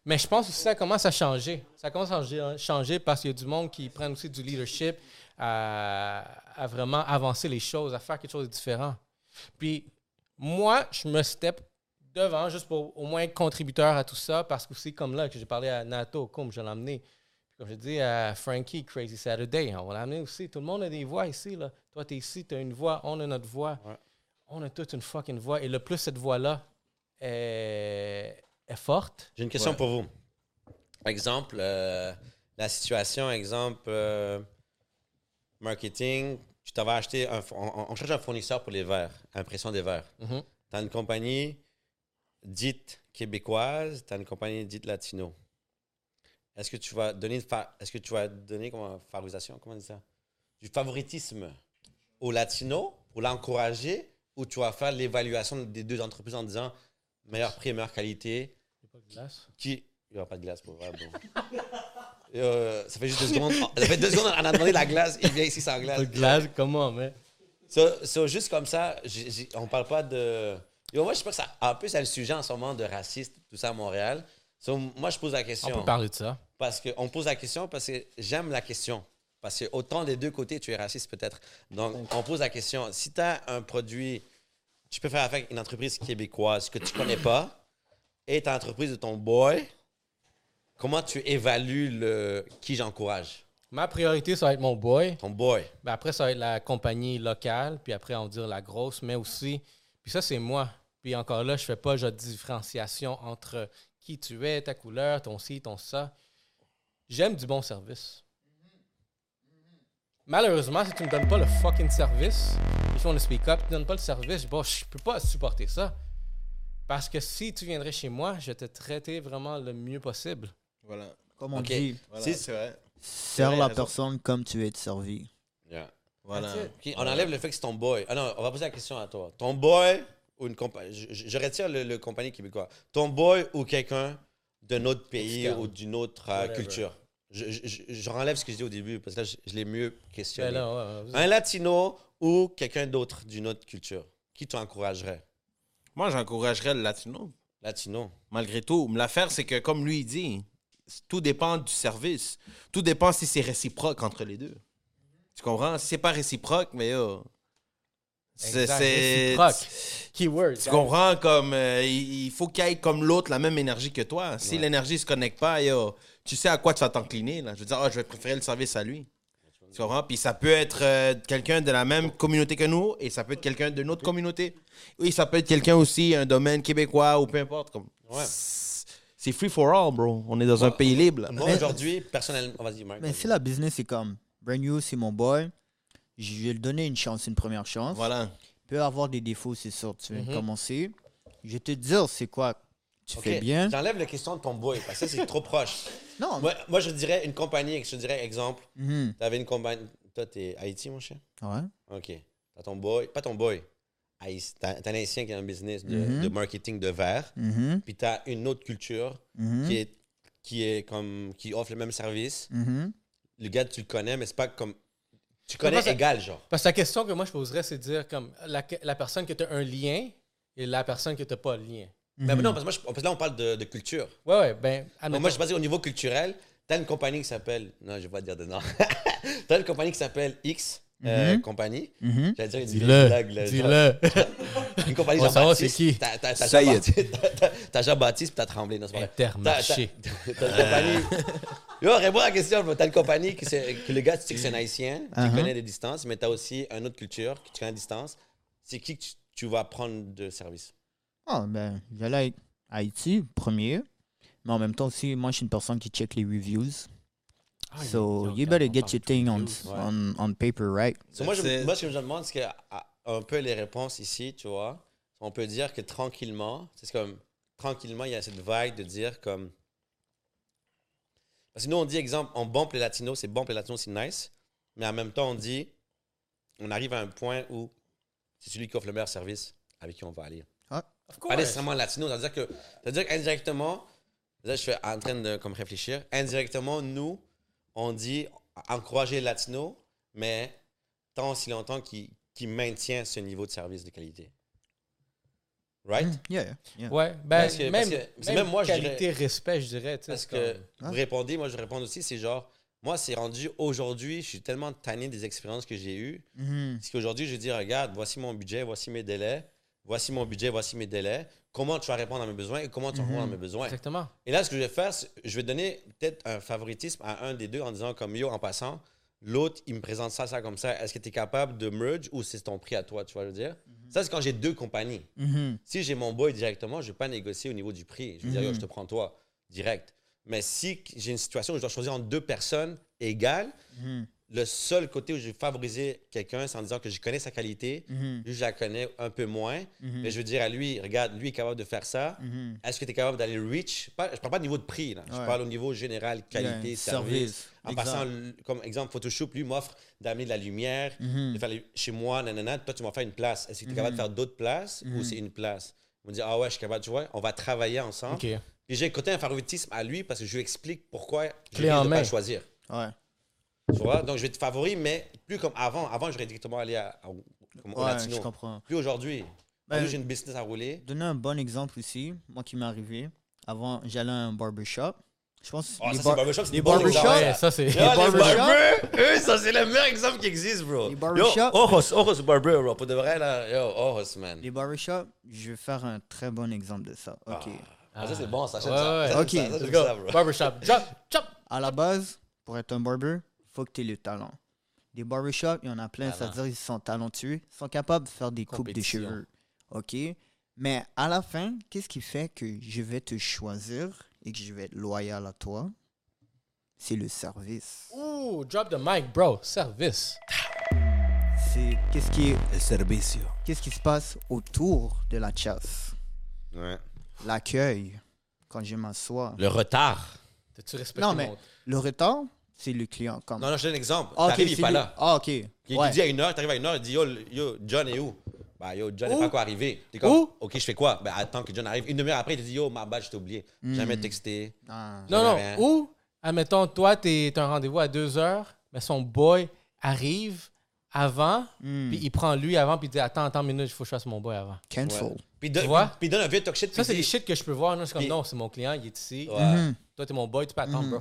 Mais je pense aussi que ça commence à changer. Ça commence à changer, parce qu'il y a du monde qui prend aussi du leadership à, à vraiment avancer les choses, à faire quelque chose de différent. Puis moi, je me step devant juste pour au moins être contributeur à tout ça parce que aussi comme là que j'ai parlé à Nato, comme je l'ai emmené. Comme je dis à Frankie, Crazy Saturday, on va l'amener aussi. Tout le monde a des voix ici. Là. Toi, tu es ici, tu as une voix, on a notre voix. Ouais. On a toute une fucking voix. Et le plus cette voix-là est, est forte, J'ai une question Ouais. pour vous. Exemple, euh, la situation, exemple, euh, marketing, tu t'avais acheté, un, on, on cherche un fournisseur pour les verres, impression des verres. Mhm. Tu as une compagnie dite québécoise, tu as une compagnie dite latino. Est-ce que tu vas donner, est-ce que tu vas donner comment, favorisation, comment on dit ça? Du favoritisme aux latinos pour l'encourager ou tu vas faire l'évaluation des deux entreprises en disant meilleur prix, meilleure qualité, J'ai pas de glace. qui? Il n'y aura pas de glace pour vrai, bon. Euh, ça fait juste deux secondes. Ça fait deux secondes, on a demandé la glace. Il vient ici sans glace. Pas de glace, comment, mais. So, so, juste comme ça, j'ai- j'ai- on parle pas de. Yo, moi, je pas que ça. En plus, il y a le sujet en ce moment de raciste, tout ça à Montréal. So, moi, je pose la On question. peut parler de ça. Parce que, on pose la question parce que j'aime la question. Parce que autant des deux côtés, tu es raciste peut-être. Donc, on pose la question. Si tu as un produit, tu peux faire avec une entreprise québécoise que tu connais pas et ta entreprise de ton boy, comment tu évalues le qui j'encourage? Ma priorité, ça va être mon boy. Ton boy. Ben après, ça va être la compagnie locale. Puis après, on va dire la grosse, mais aussi. Puis ça, c'est moi. Puis encore là, je fais pas de différenciation entre qui tu es, ta couleur, ton ci, ton ça. J'aime du bon service. Malheureusement, si tu me donnes pas le fucking service, if you want to speak up, tu me donnes pas le service, bon, je peux pas supporter ça. Parce que si tu viendrais chez moi, je vais te traiter vraiment le mieux possible. Voilà. Comme on Ok. dit, Voilà, Si- c'est vrai. sers Ouais, la raison. personne comme tu veux être servi. Yeah. Voilà. On enlève le fait que c'est ton boy. Ah non, on va poser la question à toi. Ton boy ou une compagnie. Je, retire le, le compagnie québécois. Ton boy ou quelqu'un d'un autre pays ou d'une autre euh, Whatever. culture. Je, je, je- renlève ce que je dis au début parce que là, je, je l'ai mieux questionné. Ben ouais, ouais, Un latino ou quelqu'un d'autre d'une autre culture. Qui t'encouragerait? Moi, j'encouragerais le latino. Latino. Malgré tout. Mais l'affaire, c'est que, comme lui il dit, tout dépend du service. Tout dépend si c'est réciproque entre les deux. Tu comprends? Si c'est pas réciproque, mais yo, c'est. Exact, c'est- réciproque. Keyword. Tu comprends comme euh, il faut qu'il y ait comme l'autre la même énergie que toi. Si Ouais. l'énergie se connecte pas, yo, tu sais à quoi tu vas t'incliner. là. Je veux dire, ah, je vais préférer le service à lui. Tu comprends? Puis ça peut être euh, quelqu'un de la même communauté que nous et ça peut être quelqu'un d'une autre communauté. Oui, ça peut être quelqu'un aussi, un domaine québécois ou peu importe. Comme... Ouais. C'est free for all, bro. On est dans un pays libre. là. Moi, Mais- aujourd'hui, personnellement. oh, Vas-y, Marc. Mais si la business est comme, brand new, c'est mon boy, je vais lui donner une chance, une première chance. Voilà. Il peut avoir des défauts, c'est sûr. Tu viens de Mhm. commencer. Je vais te dire c'est quoi? Tu Ok, fais bien. J'enlève la question de ton boy, parce que ça, c'est trop proche. Non. Moi, moi, je dirais une compagnie, je te dirais exemple, Mhm. tu avais une compagnie. Toi, t'es Haïti, mon chien? Ouais. OK. T'as ton boy, pas ton boy. Haïti- T'as un Haïtien qui a un business de, Mhm. de marketing de verre, Mhm. puis t'as une autre culture Mhm. qui est qui est comme qui offre le même service. Le gars, tu le connais, mais c'est pas comme tu connais égal, genre. Parce que la question que moi je poserais, c'est de dire comme la, la personne que tu as un lien et la personne que tu pas le lien. Mais Mhm. non, parce que moi, je- parce que là, on parle de, de culture. Ouais, ouais, ben. Admettons- moi, je suis basé au niveau culturel. T'as une compagnie qui s'appelle. Non, je vais pas te dire de nom. T'as une compagnie qui s'appelle X euh, Mhm. compagnie. Mhm. J'allais dire une Dis-le. blague, là, genre. Dis-le. Une compagnie On va savoir Jean-Baptiste. c'est qui. T'as- t'as- t'as Ça y est. Jean-Baptiste- t'as- t'as- T'as Jean-Baptiste, puis t'as Tremblay. Non, c'est pas vrai. Intermarché. t'as- T'as une compagnie. Yo, réponds à la question. bro. T'as une compagnie qui c'est- que le gars, tu sais que c'est un haïtien, tu Uh-huh. connais des distances, mais t'as aussi une autre culture que tu connais à distance. C'est qui que tu, tu vas prendre de service? Ah, ben, j'allais être Haïti, premier. Mais en même temps aussi, moi, je suis une personne qui check les reviews. Ah, so, yo, you better get your thing on, ouais. on, on paper, right? So, moi, je, moi, ce que je me demande, c'est que à- un peu les réponses ici, tu vois, on peut dire que tranquillement, c'est comme tranquillement, il y a cette vague de dire comme. Parce que nous, on dit, exemple, on bombe les latinos, c'est bombe les latinos, c'est nice. Mais en même temps, on dit, on arrive à un point où c'est celui qui offre le meilleur service avec qui on va aller. Course. Pas nécessairement latino, c'est-à-dire que, c'est-à-dire qu'indirectement, là, je suis en train de comme réfléchir, indirectement, nous, on dit encourager les latinos, mais tant aussi longtemps qu'ils qu'ils maintiennent ce niveau de service de qualité. Right? Mm, Yeah, yeah. Ouais, ben, Parce que- même, parce que- même même moi, je qualité, respect, je dirais. Parce que comme- vous Hein? répondez, moi je réponds aussi, c'est genre, moi c'est rendu aujourd'hui, je suis tellement tanné des expériences que j'ai eues, Mhm. parce qu'aujourd'hui je dis, regarde, voici mon budget, voici mes délais, voici mon budget, voici mes délais, comment tu vas répondre à mes besoins et comment tu vas Mhm. répondre à mes besoins? Exactement. Et là, ce que je vais faire, je vais donner peut-être un favoritisme à un des deux en disant comme yo, en passant, l'autre, il me présente ça, ça comme ça. Est-ce que tu es capable de merge ou c'est ton prix à toi, tu vois le dire? Ça, c'est quand j'ai deux compagnies. Mhm. Si j'ai mon boy directement, je ne vais pas négocier au niveau du prix. Je vais dire, Mhm. yo, je te prends toi, direct. Mais si j'ai une situation où je dois choisir entre deux personnes égales, Mhm. Le seul côté où je vais favoriser quelqu'un, c'est en disant que je connais sa qualité, Mhm. lui, je la connais un peu moins, Mhm. mais je veux dire à lui, regarde, lui est capable de faire ça. Mhm. Est-ce que tu es capable d'aller reach? Pas, je parle pas de niveau de prix, là. je parle au niveau général, qualité, Yeah, service. En passant, comme exemple, Photoshop, lui m'offre d'amener de la lumière, de faire chez moi, nanana. Toi, tu m'as fait une place. Est-ce que tu es capable de faire d'autres places ou c'est une place? On me dit, ah ouais, je suis capable, tu vois, on va travailler ensemble. OK. Puis j'ai côté un favoritisme à lui parce que je lui explique pourquoi je main. pas choisir. Ouais. Tu vois? Donc, je vais te favoriser, mais plus comme avant. Avant, j'aurais directement allé à, à- comme au Ouais, latino. je comprends. Plus aujourd'hui. Ben, Aujourd'hui, j'ai une business à rouler. Donner un bon exemple aussi, moi qui m'est arrivé. Avant, j'allais à un barbershop. Je pense Oh, les, ça, bar- c'est barbershop, c'est les barbershops- Ouais, ça, c'est. Les barbershops- barbers, eux, ça, c'est le meilleur exemple qui existe, bro. Les Yo, barbershops- Ojos, Ojos Barber, bro. Pour de vrai, là, yo, Ojos, man. les barbershops, je vais faire un très bon exemple de ça. Ok. Ah, ça, c'est bon, ça, j'aime Ouais, ça. ouais. Ok, ça, ça, Let's j'aime go. ça, bro. Barbershop. Chop, chop. À la base, pour être un barber, faut que tu aies le talent. Des barbershops, il y en a plein, c'est-à-dire ils sont talentueux, ils sont capables de faire des coupes de cheveux. OK? Mais à la fin, qu'est-ce qui fait que je vais te choisir et que je vais être loyal à toi? C'est le service. Ouh, drop the mic, bro. Service. C'est qu'est-ce qui, est- El servicio. qu'est-ce qui se passe autour de la chasse? Ouais. L'accueil, quand je m'assois. Le retard. T'as-tu respecté Non, mais mon- le retard, c'est le client. Comme... Non, non, je te donne un exemple. Ah, ok, T'arrives, il est c'est pas lui. là. Ah, ok. Il, dit à une heure, t'arrives à une heure, il dit yo, yo, John est où? Bah, yo, John n'est pas encore arrivé. T'es comme, Où? ok, je fais quoi? Ben, attends que John arrive. Une demi-heure après, il te dit yo, ma bad, je t'ai oublié. Jamais texté. Ah. Non, non. rien. Ou, admettons, toi, t'es- t'as un rendez-vous à 2 heures, mais son boy arrive avant, Hmm. puis il prend lui avant, puis il dit Attends, attends une minute, il faut que je fasse mon boy avant. Cancel. Ouais. Puis, il donne- Tu vois? puis, puis il donne un vieux talk shit. Ça, c'est des shit que je peux voir. Non, c'est comme Puis- non, c'est mon client, il est ici. Ouais. Mhm. Toi, t'es mon boy, tu peux attendre, Mhm. bro.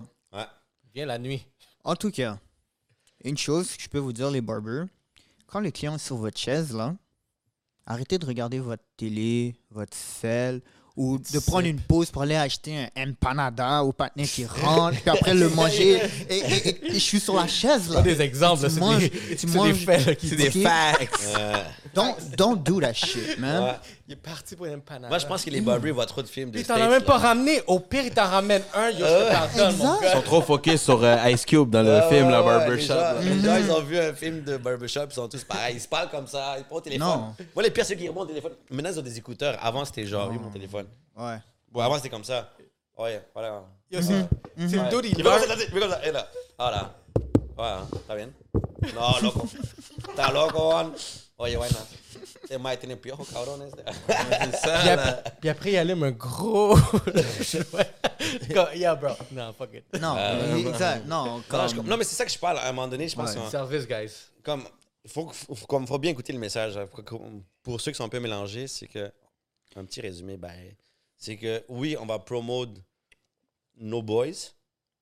Viens la nuit. En tout cas, une chose que je peux vous dire, les barbers, quand le client est sur votre chaise, là, arrêtez de regarder votre télé, votre cell, ou de prendre une pause pour aller acheter un empanada au patinet qui rentre, puis après le manger. Et, et- et- et je suis sur la chaise, là. Des exemples, c'est manges- des, tu manges- des faits. C'est des facts. Don't, don't do that shit, man. ouais. Il est parti pour une panade. Moi, je pense que les Barbie voient trop de films Puis t'en as même là. pas ramené. Au pire, il t'en ramène un. Yo, je te. Ils sont trop focus sur euh, Ice Cube dans le Ouais, film ouais, La Barbershop. Les là. gens, les gens, ils ont vu un film de barbershop, ils sont tous pareils. Ils se parlent comme ça, ils prennent au téléphone. Non. Moi, les pires, c'est qu'ils remontent le téléphone. Maintenant, ils ont des écouteurs. Avant, c'était genre, oui, mon téléphone. Ouais. Bon, avant, c'était comme ça. Ouais, voilà. Yo, c'est c'est le dude, il Il va. va comme ça, il ça. Et là. Voilà. Voilà, está bien. No, loco. Está loco, man. Oye, buena. Este mae tiene piojo, cabrón. Este. C'est ça, Puis après, puis après, il allume un gros. Comme, yeah, bro. Non, fuck it. Non, exact. Non, Non, comme... non, mais c'est ça que je parle. À un moment donné, je pense. Ouais. hein, Service, guys. comme faut, faut, faut- comme faut bien écouter le message. hein. Faut Pour ceux qui sont un peu mélangés, c'est que un petit résumé, ben, c'est que oui, on va promouvoir nos boys,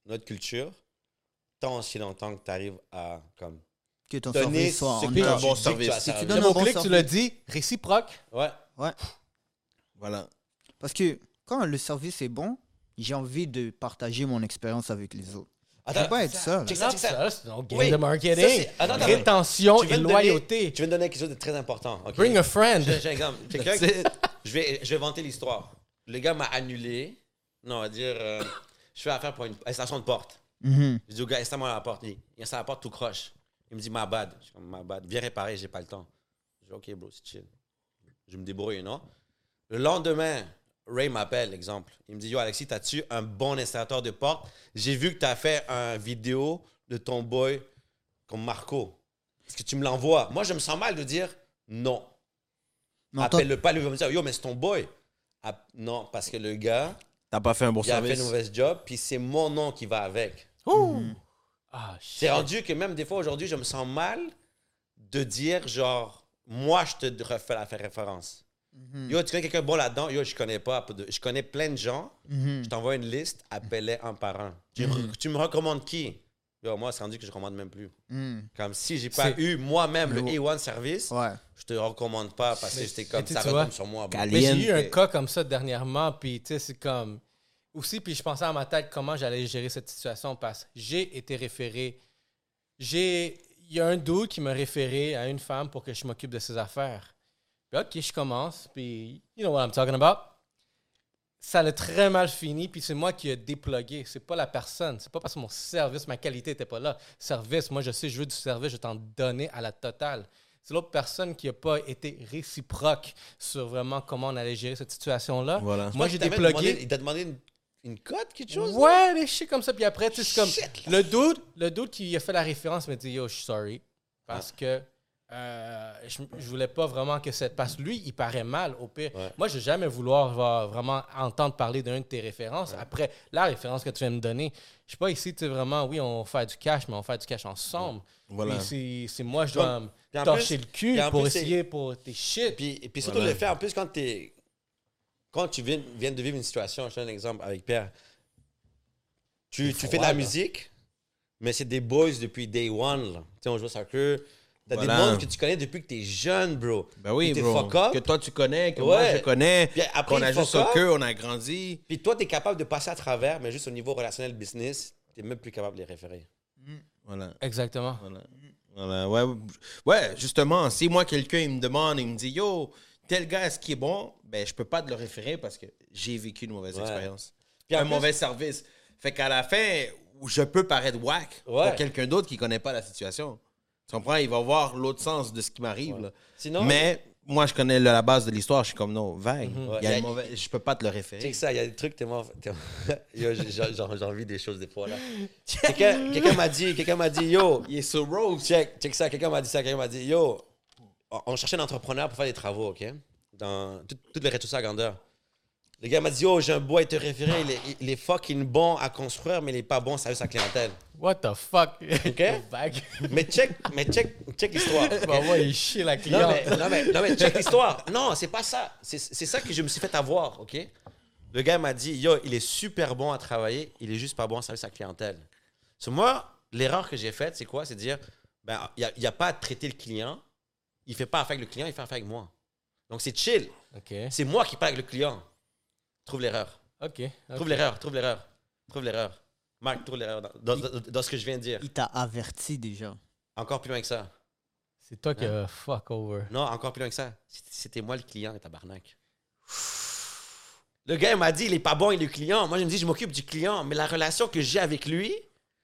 notre culture, tant aussi longtemps que tu arrives à comme que ton donner service soit ce en que un bon service. Si tu donnes un bon que tu service. l'as dit, réciproque. Ouais. Voilà. Parce que quand le service est bon, j'ai envie de partager mon expérience avec les autres. Attends, pas être seul. check ça, check ça. c'est un game Oui, de marketing. c'est- attends, attends, Rétention et loyauté. Tu viens de donner quelque chose de très important. Bring a friend. J'ai j'ai un exemple. Je, vais, je vais vanter l'histoire. Le gars m'a annulé. Non, on va dire, euh, je fais affaire pour une installation de porte. Mhm. Je dis au gars, installe-moi la porte. Il installe la porte tout croche. Il me dit, ma bad. Je suis comme, ma bad. Viens réparer, j'ai pas le temps. Je dis, ok, bro, c'est chill. Je me débrouille, non? Le lendemain, Ray m'appelle, exemple. Il me dit, yo, Alexis, t'as-tu un bon installateur de porte? J'ai vu que t'as fait un vidéo de ton boy comme Marco. Est-ce que tu me l'envoies? Moi, je me sens mal de dire non. Appelle-le pas, lui va me dire, yo, mais c'est ton boy. Ah, non, parce que le gars, T'as pas fait un bon il a fait service. une mauvaise job, puis c'est mon nom qui va avec. Ouh. Ah. C'est rendu que même des fois aujourd'hui, je me sens mal de dire genre, moi, je te refais la référence. Mhm. Yo, tu connais quelqu'un bon là-dedans? Yo, je connais pas. Je connais plein de gens. Mhm. Je t'envoie une liste, appelle-les un par un. Tu me recommandes qui? Yo, moi, c'est rendu que je recommande même plus. Mhm. Comme si j'ai pas eu moi-même le Le- A1 service, Ouais. je te recommande pas parce que j'étais comme ça retombe sur moi. Mais j'ai eu un cas comme ça dernièrement, puis tu sais, c'est comme. Aussi, puis je pensais à ma tête comment j'allais gérer cette situation parce que j'ai été référé. J'ai. Il y a un dude qui m'a référé à une femme pour que je m'occupe de ses affaires. Puis, OK, je commence, puis you know what I'm talking about? Ça a très mal fini, puis c'est moi qui ai déplugué. C'est pas la personne. C'est pas parce que mon service, ma qualité était pas là. Service, moi, je sais, je veux du service, je vais t'en donner à la totale. C'est l'autre personne qui n'a pas été réciproque sur vraiment comment on allait gérer cette situation-là. Voilà. Moi, j'ai demandé- Il t'a demandé une, une cote, quelque chose? là? Ouais, des shit comme ça. Puis après, tu sais, c'est comme. Shit. Le dude, le dude qui a fait la référence me dit Yo, je suis sorry. Parce que euh, je, je voulais pas vraiment que cette. Que lui, il paraît mal, au pire. Ouais. Moi, je vais jamais vouloir vraiment entendre parler d'une de tes références. Après, la référence que tu viens de me donner, je suis pas ici, tu sais, vraiment, oui, on fait du cash, mais on fait du cash ensemble. Voilà. C'est- moi, je dois me torcher plus- le cul pour plus, essayer pour tes shit. Puis, puis surtout Voilà. le fait, en plus, quand, tu viens, viens de vivre une situation, je te donne un exemple avec Pierre, tu, tu fais de la là. musique, mais c'est des boys depuis day one. là. Tu sais, on joue au soccer. T'as Voilà. des mondes que tu connais depuis que t'es jeune, bro. Ben oui, t'es bro. fuck up. Que toi, tu connais, que moi, je connais. Puis après, qu'on a joué au soccer, on a grandi. Puis toi, t'es capable de passer à travers, mais juste au niveau relationnel business, t'es même plus capable de les référer. Voilà. Exactement. Voilà. Voilà. Ouais, ouais, justement, si moi, quelqu'un il me demande, il me dit Yo, tel gars, est-ce qu'il est bon? Ben, je peux pas te le référer parce que j'ai vécu une mauvaise Ouais. expérience. Puis un plus- mauvais service. Fait qu'à la fin, je peux paraître whack Ouais. pour quelqu'un d'autre qui connaît pas la situation. Tu comprends? Il va voir l'autre sens de ce qui m'arrive. là. Sinon, Mais moi, je connais la base de l'histoire. Je suis comme non, vague. Il y a une mauvaise- Je peux pas te le référer. check ça, il y a des trucs Yo, j'ai- envie des choses des fois, là. Quelqu'un quelqu'un m'a dit, quelqu'un m'a dit, yo, Il est so rose. Check, check ça. Quelqu'un m'a dit ça. Quelqu'un m'a dit Yo, on- cherchait un entrepreneur pour faire des travaux, OK? Dans tout- toutes les rez-de-chaussée à grandeur. Le gars m'a dit Yo, j'ai un bois à te référer. Il est, il est fucking bon à construire, mais il est pas bon à servir sa clientèle. What the fuck? OK? Mais check, mais check, check l'histoire. OK? Bah, moi, il chie la Non cliente. mais, non, mais, non, mais check l'histoire. Non, c'est pas ça. C'est ça que je me suis fait avoir, OK? Le gars m'a dit, yo, il est super bon à travailler, il est juste pas bon à servir sa clientèle. So, moi, l'erreur que j'ai faite, c'est quoi? C'est de dire, ben, il n'y a, pas à traiter le client, il fait pas affaire avec le client, il fait affaire avec moi. Donc, c'est chill. OK. C'est moi qui parle avec le client. Trouve l'erreur. Ok. Trouve l'erreur, trouve l'erreur. Trouve l'erreur. Marc, trouve l'erreur dans, dans- dans- dans ce que je viens de dire. Il t'a averti déjà. Encore plus loin que ça. C'est toi qui a fuck over. Non, encore plus loin que ça. C'était- moi le client, et tabarnak. Le gars, il m'a dit, il est pas bon, il est le client. Moi, je me dis, je m'occupe du client. Mais la relation que j'ai avec lui,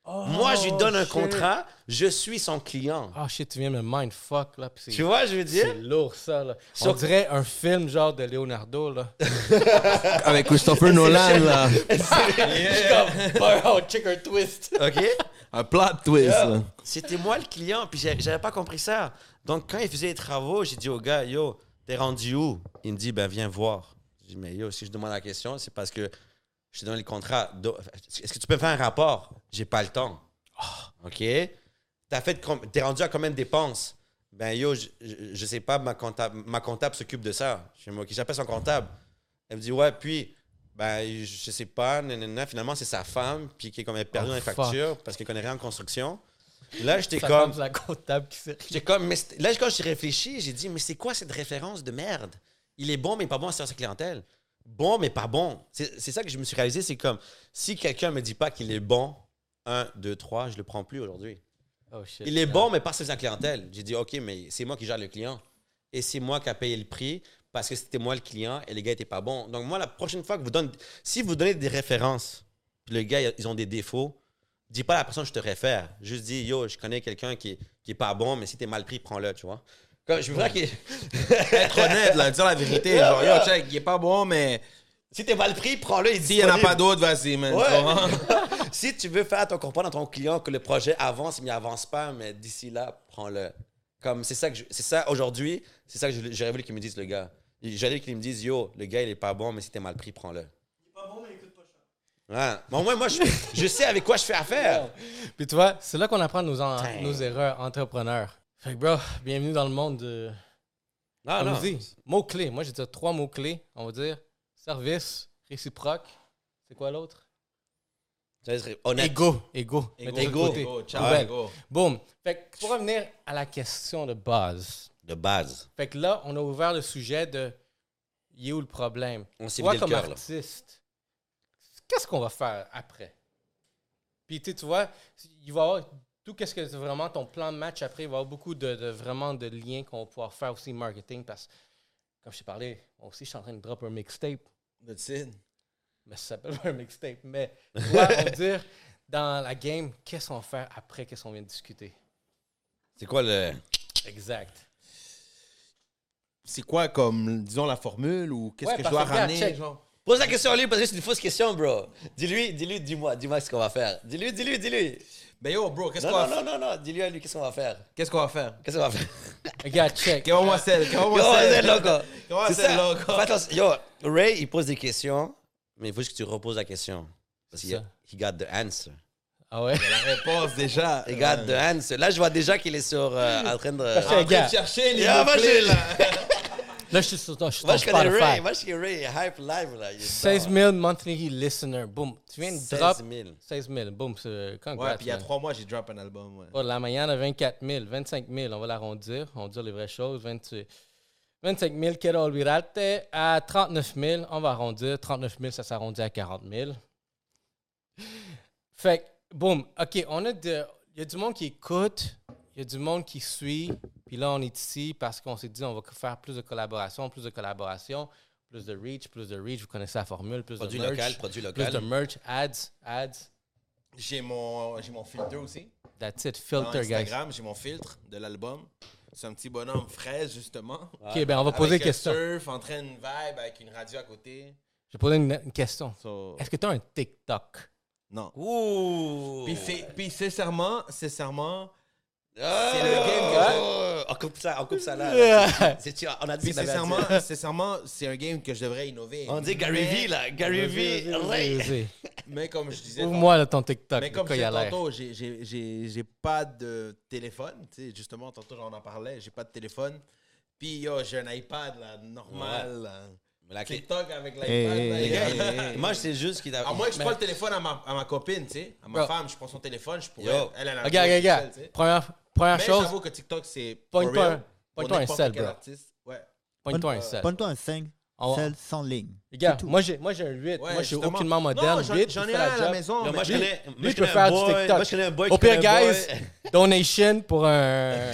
moi, je lui donne un shit. contrat, je suis son client. Oh shit, tu viens de me mindfuck là. Tu vois, je veux dire? C'est lourd ça là. On Sur- dirait un film genre de Leonardo là. Avec Christopher Nolan, là. oh, chicken twist. OK? Un plot twist. C'était moi le client, puis j'avais pas compris ça. Donc, quand il faisait les travaux, j'ai dit au gars, yo, t'es rendu où? Il me dit, ben, viens voir. J'ai dit, mais yo, si je demande la question, c'est parce que je te donne le contrat. Est-ce que tu peux me faire un rapport? J'ai pas le temps. OK? T'as fait, t'es rendu à combien de dépenses? Ben, yo, je, je, je sais pas, ma comptable, ma comptable s'occupe de ça. Je dis, OK, j'appelle son comptable. Elle me dit, ouais, puis, ben, je sais pas, nanana. finalement, c'est sa femme, puis qui est comme elle est perdue Oh, dans les factures parce qu'elle connaît rien en construction. Là, j'étais comme. la comptable qui. J'ai comme, mais là, quand j'ai réfléchi, j'ai dit, mais c'est quoi cette référence de merde? Il est bon, mais pas bon à sa clientèle. Bon, mais pas bon. C'est ça que je me suis réalisé, c'est comme, si quelqu'un me dit pas qu'il est bon, un, deux, trois, je le prends plus aujourd'hui. Oh. Il est bon, mais pas servir sa clientèle. J'ai dit, OK, mais c'est moi qui gère le client. Et c'est moi qui a payé le prix parce que c'était moi le client et les gars n'étaient pas bons. Donc, moi, la prochaine fois que vous donnez, si vous donnez des références, les gars, ils ont des défauts, dis pas à la personne, je te réfère. Juste dis, yo, je connais quelqu'un qui, qui est pas bon, mais si t'es mal pris, prends-le, tu vois. Comme, je veux dire qu'il- Être honnête, là, dire la vérité. Genre, yo, check, il est pas bon, mais si t'es mal pris, prends-le. il est s'il y en a pas d'autres, vas-y, man. Ouais. Si tu veux faire ton comprendre à ton client que le projet avance, mais il avance pas, mais d'ici là, prends-le. Comme c'est ça que je- c'est ça aujourd'hui, c'est ça que j'aurais voulu qu'ils me disent le gars. J'allais qu'ils me disent yo, le gars il est pas bon, mais si t'es mal pris, prends-le. Il est pas bon, mais il coûte pas cher. Ouais. Bon, moi, moi je, je sais avec quoi je fais affaire. Puis tu vois, c'est là qu'on apprend nos, en- nos erreurs entrepreneurs. Fait que bro, bienvenue dans le monde de. Non, non. Mots-clés. Moi, j'ai dit trois mots-clés. On va dire service, réciproque. C'est quoi l'autre? Honnête. Ego. Ego. Ego. côté. Ego, ciao, ego. Boom. Fait que pour revenir à la question de base. De base. Fait que là, on a ouvert le sujet de il est où le problème? On s'est Toi, comme cœur, là. artiste, qu'est-ce qu'on va faire après? Puis tu vois, il va y avoir tout qu'est-ce que c'est vraiment ton plan de match après, il va y avoir beaucoup de, de- vraiment de liens qu'on va pouvoir faire aussi marketing parce que, comme je t'ai parlé, moi aussi, je suis en train de drop un mixtape, That's it. mais ça s'appelle pas un mixtape. Mais tu vois, on va dire, dans la game, qu'est-ce qu'on va faire après qu'est-ce qu'on vient de discuter? C'est quoi le. Exact. C'est quoi, comme, disons, la formule ou qu'est-ce Ouais, que je dois ramener? Pose la question à lui parce que c'est une fausse question, bro. Dis-lui, dis-lui, dis-moi, dis-moi ce qu'on va faire. Dis-lui, dis-lui, dis-lui. Ben yo, bro, qu'est-ce qu'on va non, faire? non, non, non, dis-lui à lui, qu'est-ce qu'on va faire? Qu'est-ce qu'on va faire? Qu'est-ce qu'on va faire? Regarde, check. Comment moi c'est? Comment moi c'est. Comment C'est loco? Yo, Ray, il pose des questions, mais il faut juste que tu reposes la question. Parce qu'il he got the answer. Ah ouais? La réponse, déjà. He got the answer. Là, je vois déjà qu'il est sur, euh, en train de... En train de chercher mots-clés, je- là. Là, je suis sur ton, je suis Moi, je connais Spotify. Ray. Moi, je connais Ray. Hype live, là. Il est 16 dedans. 000 monthly listeners. Boom. Tu viens de 16 drop 000. 16 000. Boom. Congrats, Ouais, puis il y a trois mois, j'ai drop un album, ouais. De la manière de 24 000, 25 000. On va l'arrondir. On va dire les vraies choses. 28. 25 000, quiero olvidarte. À 39 000, on va arrondir. 39 000, ça s'arrondit à 40 000. Fait que, boum. OK, on a de. Il y a du monde qui écoute. Il y a du monde qui suit. Puis là, on est ici parce qu'on s'est dit on va faire plus de collaborations, plus de collaborations, plus de reach, plus de reach. Vous connaissez la formule. Plus Produit de merch, local, produit Plus local. de merch, ads, ads. J'ai mon, j'ai mon filtre aussi. That's it. Dans Filter, guys. Instagram, j'ai mon filtre de l'album. C'est un petit bonhomme fraise, justement. OK, ben on va poser une question. surf, en train de vibe, avec une radio à côté. Je vais poser une, une question. So, Est-ce que tu as un TikTok? non. Ouh! Puis, c'est- puis sincèrement, sincèrement! C'est le game que Oh! On coupe ça, on coupe ça là. C'est- on a dit sincèrement, sincèrement, c'est un game que je devrais innover. On dit Gary V, là. Gary V. Ray. Vas-y. Mais comme je disais, Ouvre-moi là, ton TikTok. mais comme je disais tantôt, j'ai- j'ai j'ai- j'ai pas de téléphone. Tu sais, justement, tantôt j'en en parlais, j'ai pas de téléphone. Puis yo, j'ai un iPad là, normal. là. La TikTok avec l'iPad. Hey, hey, hey. Moi, c'est juste qu'il a. À moins que je prends le téléphone à ma, à ma copine, tu sais. À ma Bro. femme, je prends son téléphone, je pourrais. Yo. Elle, elle a Regarde, regarde, sais. regarde. Première, première Mais chose, j'avoue que TikTok, c'est. Pointe for toi real un- un sel, bro. artiste. Ouais. pointe-toi un sel. Pointe-toi un 5. On- Celle sans ligne. Tout. moi j'ai moi j'ai un 8. Ouais, moi je suis aucunement moderne. Non, j'en- 8, j'en il ai un à la maison. Moi, mais je connais, moi, lui je peut connais faire un du TikTok. Moi, je connais un boy Au pire, guys, donation pour un,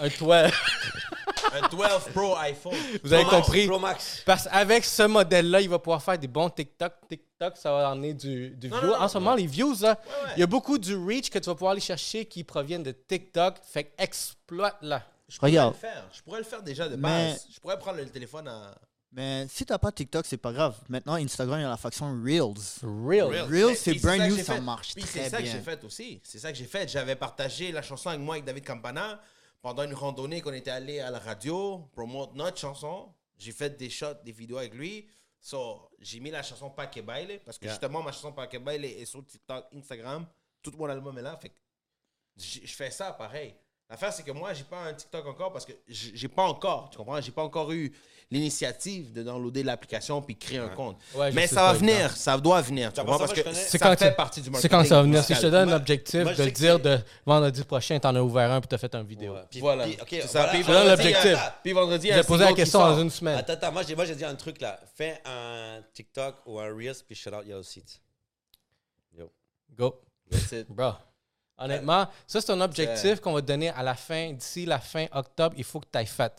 un 12. Un 12 Pro iPhone. Vous avez Pro Max, compris? Pro Max. Parce qu'avec ce modèle-là, il va pouvoir faire des bons TikTok. TikTok, ça va emmener du, du Non, view. non, non, en ce moment, les views, là, Ouais, ouais. il y a beaucoup du reach que tu vas pouvoir aller chercher qui proviennent de TikTok. Fait que exploite-la. Je pourrais Regarde. le faire. Je pourrais le faire déjà de Mais- base. Je pourrais prendre le téléphone à. Mais si t'as pas TikTok, c'est pas grave. Maintenant, Instagram, il y a la faction Reels. Reels. Reels, c'est brand ça new, ça fait. marche Puis très c'est ça que bien. j'ai fait aussi. C'est ça que j'ai fait. J'avais partagé la chanson avec moi, avec David Campana, pendant une randonnée qu'on était allé à la radio, promote notre chanson. J'ai fait des shots, des vidéos avec lui. So, j'ai mis la chanson Paque Baile, parce que Yeah. justement, ma chanson Paque Baile est sur TikTok, Instagram. Tout mon album est là. Fait je fais ça pareil. L'affaire, c'est que moi, j'ai pas un TikTok encore parce que j'ai j'ai pas encore, tu comprends? J'ai pas encore eu l'initiative de downloader l'application puis créer un compte. Ouais, Mais ça va venir, ça doit venir, tu Ça, comprends? Parce que. C'est ça quand fait partie du C'est marketing. quand ça va venir. Si je te donne un Moi- objectif moi, je de dire c'est- de vendredi prochain, t'en as ouvert un puis t'as fait une vidéo. Ouais. Puis- Voilà. puis- ok, C'est ça. voilà. Puis Je te donne vendredi, l'objectif. Puis vendredi, vais poser la question dans une semaine. Attends, attends, moi, j'ai, moi, j'ai dit un truc là. Fais un TikTok ou un Reels, puis shout out Yellow Seats. Yo. Go. That's it. Bro. Honnêtement, ça, c'est un objectif qu'on va te donner à la fin. D'ici la fin octobre, il faut que tu ailles fait.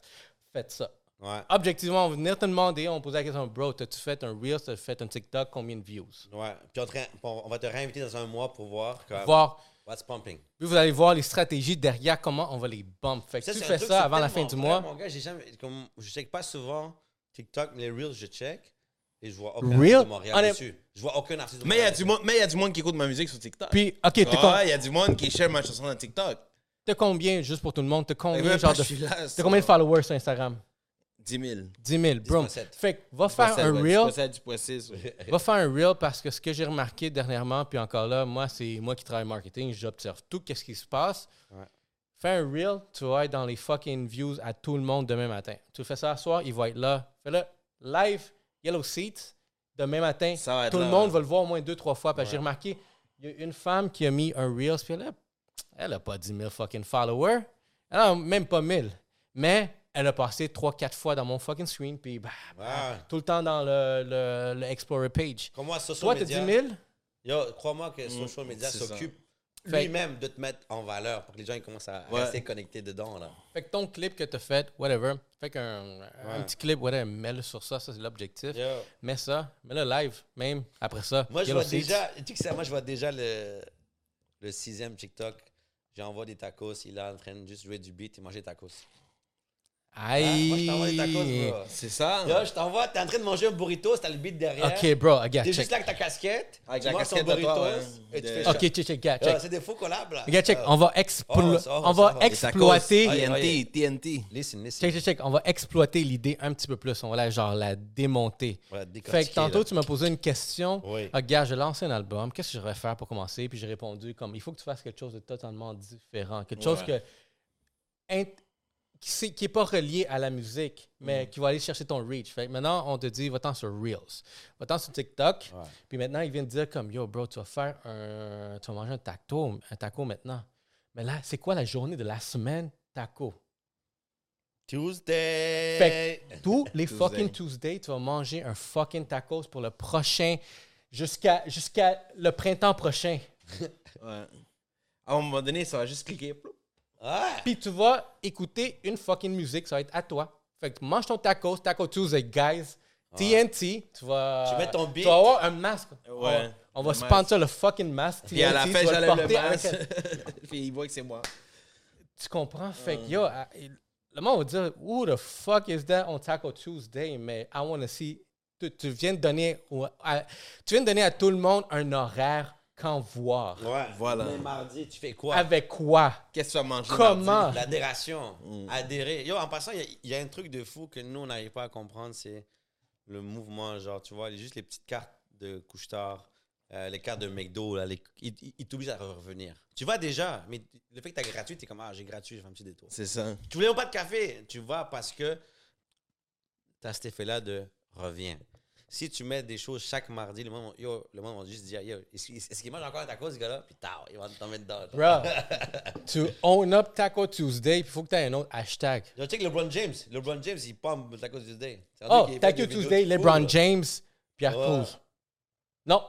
Faites ça. Ouais. Objectivement, on va venir te demander, on va poser la question, bro, t'as-tu fait un Reel, t'as fait un TikTok, combien de views? Ouais. Puis on, te va te réinviter dans un mois pour voir comme, Voir. what's pumping. Puis vous allez voir les stratégies derrière, comment on va les bump. Fait que Ça, tu fais ça avant la fin du vrai, mois. Mon gars, jamais, comme, je check pas souvent TikTok, mais les Reels, je check. Et je vois aucun Reel? artiste de Montréal Honnêt- dessus. Je vois aucun artiste de Mais il y a Montréal du monde, mais il y a du monde qui écoute ma musique sur TikTok. Puis, OK, t'es com- il y a du monde qui share ma chanson dans TikTok. t'as combien, juste pour tout le monde, t'as Et combien, même genre pas, de... je suis là, T'as ça. combien de followers sur Instagram? 10 000. 10 000, bro. 10.7. Fait que va faire un Reel. 10.7, 10.6, ouais. Va faire un reel parce que ce que j'ai remarqué dernièrement, puis encore là, moi, c'est moi qui travaille marketing, j'observe tout, qu'est-ce qui se passe. Ouais. Fais un reel, tu vas être dans les fucking views à tout le monde demain matin. Tu le fais ça ce soir, il va être là. Fais-le live, Yellow Seats, demain matin. Ça va être Tout le là, monde ouais. va le voir au moins deux, trois fois. Parce que j'ai remarqué, il y a une femme qui a mis un reel, puis elle a, elle a pas 10 000 fucking followers. Elle a même pas 1000. Mais elle a passé trois, quatre fois dans mon fucking screen, puis bah, bah, tout le temps dans le, le, le Explorer page. Comme moi, social Toi, t'as 10 media. 000? Yo, crois-moi que social media s'occupe lui-même de te mettre en valeur pour que les gens ils commencent à Ouais. rester connectés dedans. Là. Fait que ton clip que t'as fait, whatever, fait qu'un Ouais. petit clip, whatever, mets-le sur ça, ça c'est l'objectif. Mets ça, mets-le live, même après ça. Moi, je vois déjà, tu sais moi, je vois déjà le, le sixième TikTok. J'envoie des tacos, il est en train de juste jouer du beat et manger des tacos. Aïe. Hein? Moi, je t'envoie des tacos, bro. C'est ça. Yo, je t'envoie, t'es en train de manger un burrito, t'as le beat derrière. Ok, bro, regarde, T'es juste là avec ta casquette. Avec tu la casquette ton et tu fais Ok, check, check, check. C'est des faux collabs, là. Regarde, check, Euh, on va, explo- Oh, on va exploiter. Aïe, aïe. TNT, TNT. Listen, listen. Check, check, check. On va exploiter l'idée un petit peu plus. On va la, genre, la démonter. Voilà, Fait que tantôt, là. tu m'as posé une question. Oui. Ah, gars, j'ai lancé un album. Qu'est-ce que je devrais faire pour commencer? Puis j'ai répondu comme il faut que tu fasses quelque chose de totalement différent. Quelque chose que. Qui n'est pas relié à la musique, mais qui va aller chercher ton reach. Fait que maintenant, on te dit, va-t'en sur Reels. Va-t'en sur TikTok. Ouais. Puis maintenant, il vient de dire comme, yo, bro, tu vas faire un... Tu vas manger un taco, un taco maintenant. Mais là, c'est quoi la journée de la semaine taco? Tuesday. Fait Tous les Tuesday. fucking Tuesdays, tu vas manger un fucking tacos pour le prochain, jusqu'à jusqu'à le printemps prochain. Ouais. À un moment donné, ça va juste cliquer. ploup. Ouais. Puis tu vas écouter une fucking musique, ça va être à toi. Fait que mange ton tacos, Taco Tuesday, guys. TNT, tu vas. Tu mets ton Tu beat. vas avoir un masque. On va- Ouais. On va Le sponsor le fucking masque. Puis à la TNT, fin, j'enlève le masque. Puis il voit que c'est moi. Tu comprends? Fait que, yo, le monde va dire, who the fuck is that on Taco Tuesday? Mais I want to see. Tu, tu viens de donner au- à, tu viens de donner à tout le monde un horaire quand voir. Ouais. Voilà. Mais mardi, tu fais quoi? Avec quoi? Qu'est-ce que tu vas manger? Comment? L'adhération. Adhérer. Yo, en passant, il y a- il y, a un truc de fou que nous, on n'arrive pas à comprendre, c'est le mouvement. Genre, tu vois, les- juste les petites cartes de couche-tard, euh, les cartes de McDo, là, les- ils, ils- ils t'obligent à revenir. Tu vas déjà, mais le fait que tu as gratuit, tu es comme, ah, j'ai gratuit, je fais un petit détour. C'est ça. Tu voulais pas de café, tu vas parce que tu as cet effet-là de reviens. Si tu mets des choses chaque mardi, le monde, yo, le monde va juste dire, yo, est-ce qu'il mange encore un taco, ce gars-là? Puis tard, il va t'en mettre dedans. Bro, to own up Taco Tuesday, il faut que tu aies un autre hashtag. Yo, check LeBron James. LeBron James, il pompe Taco Tuesday. Oh, Taco Tuesday, LeBron. James, Pierre Ouais. Cruz. Non.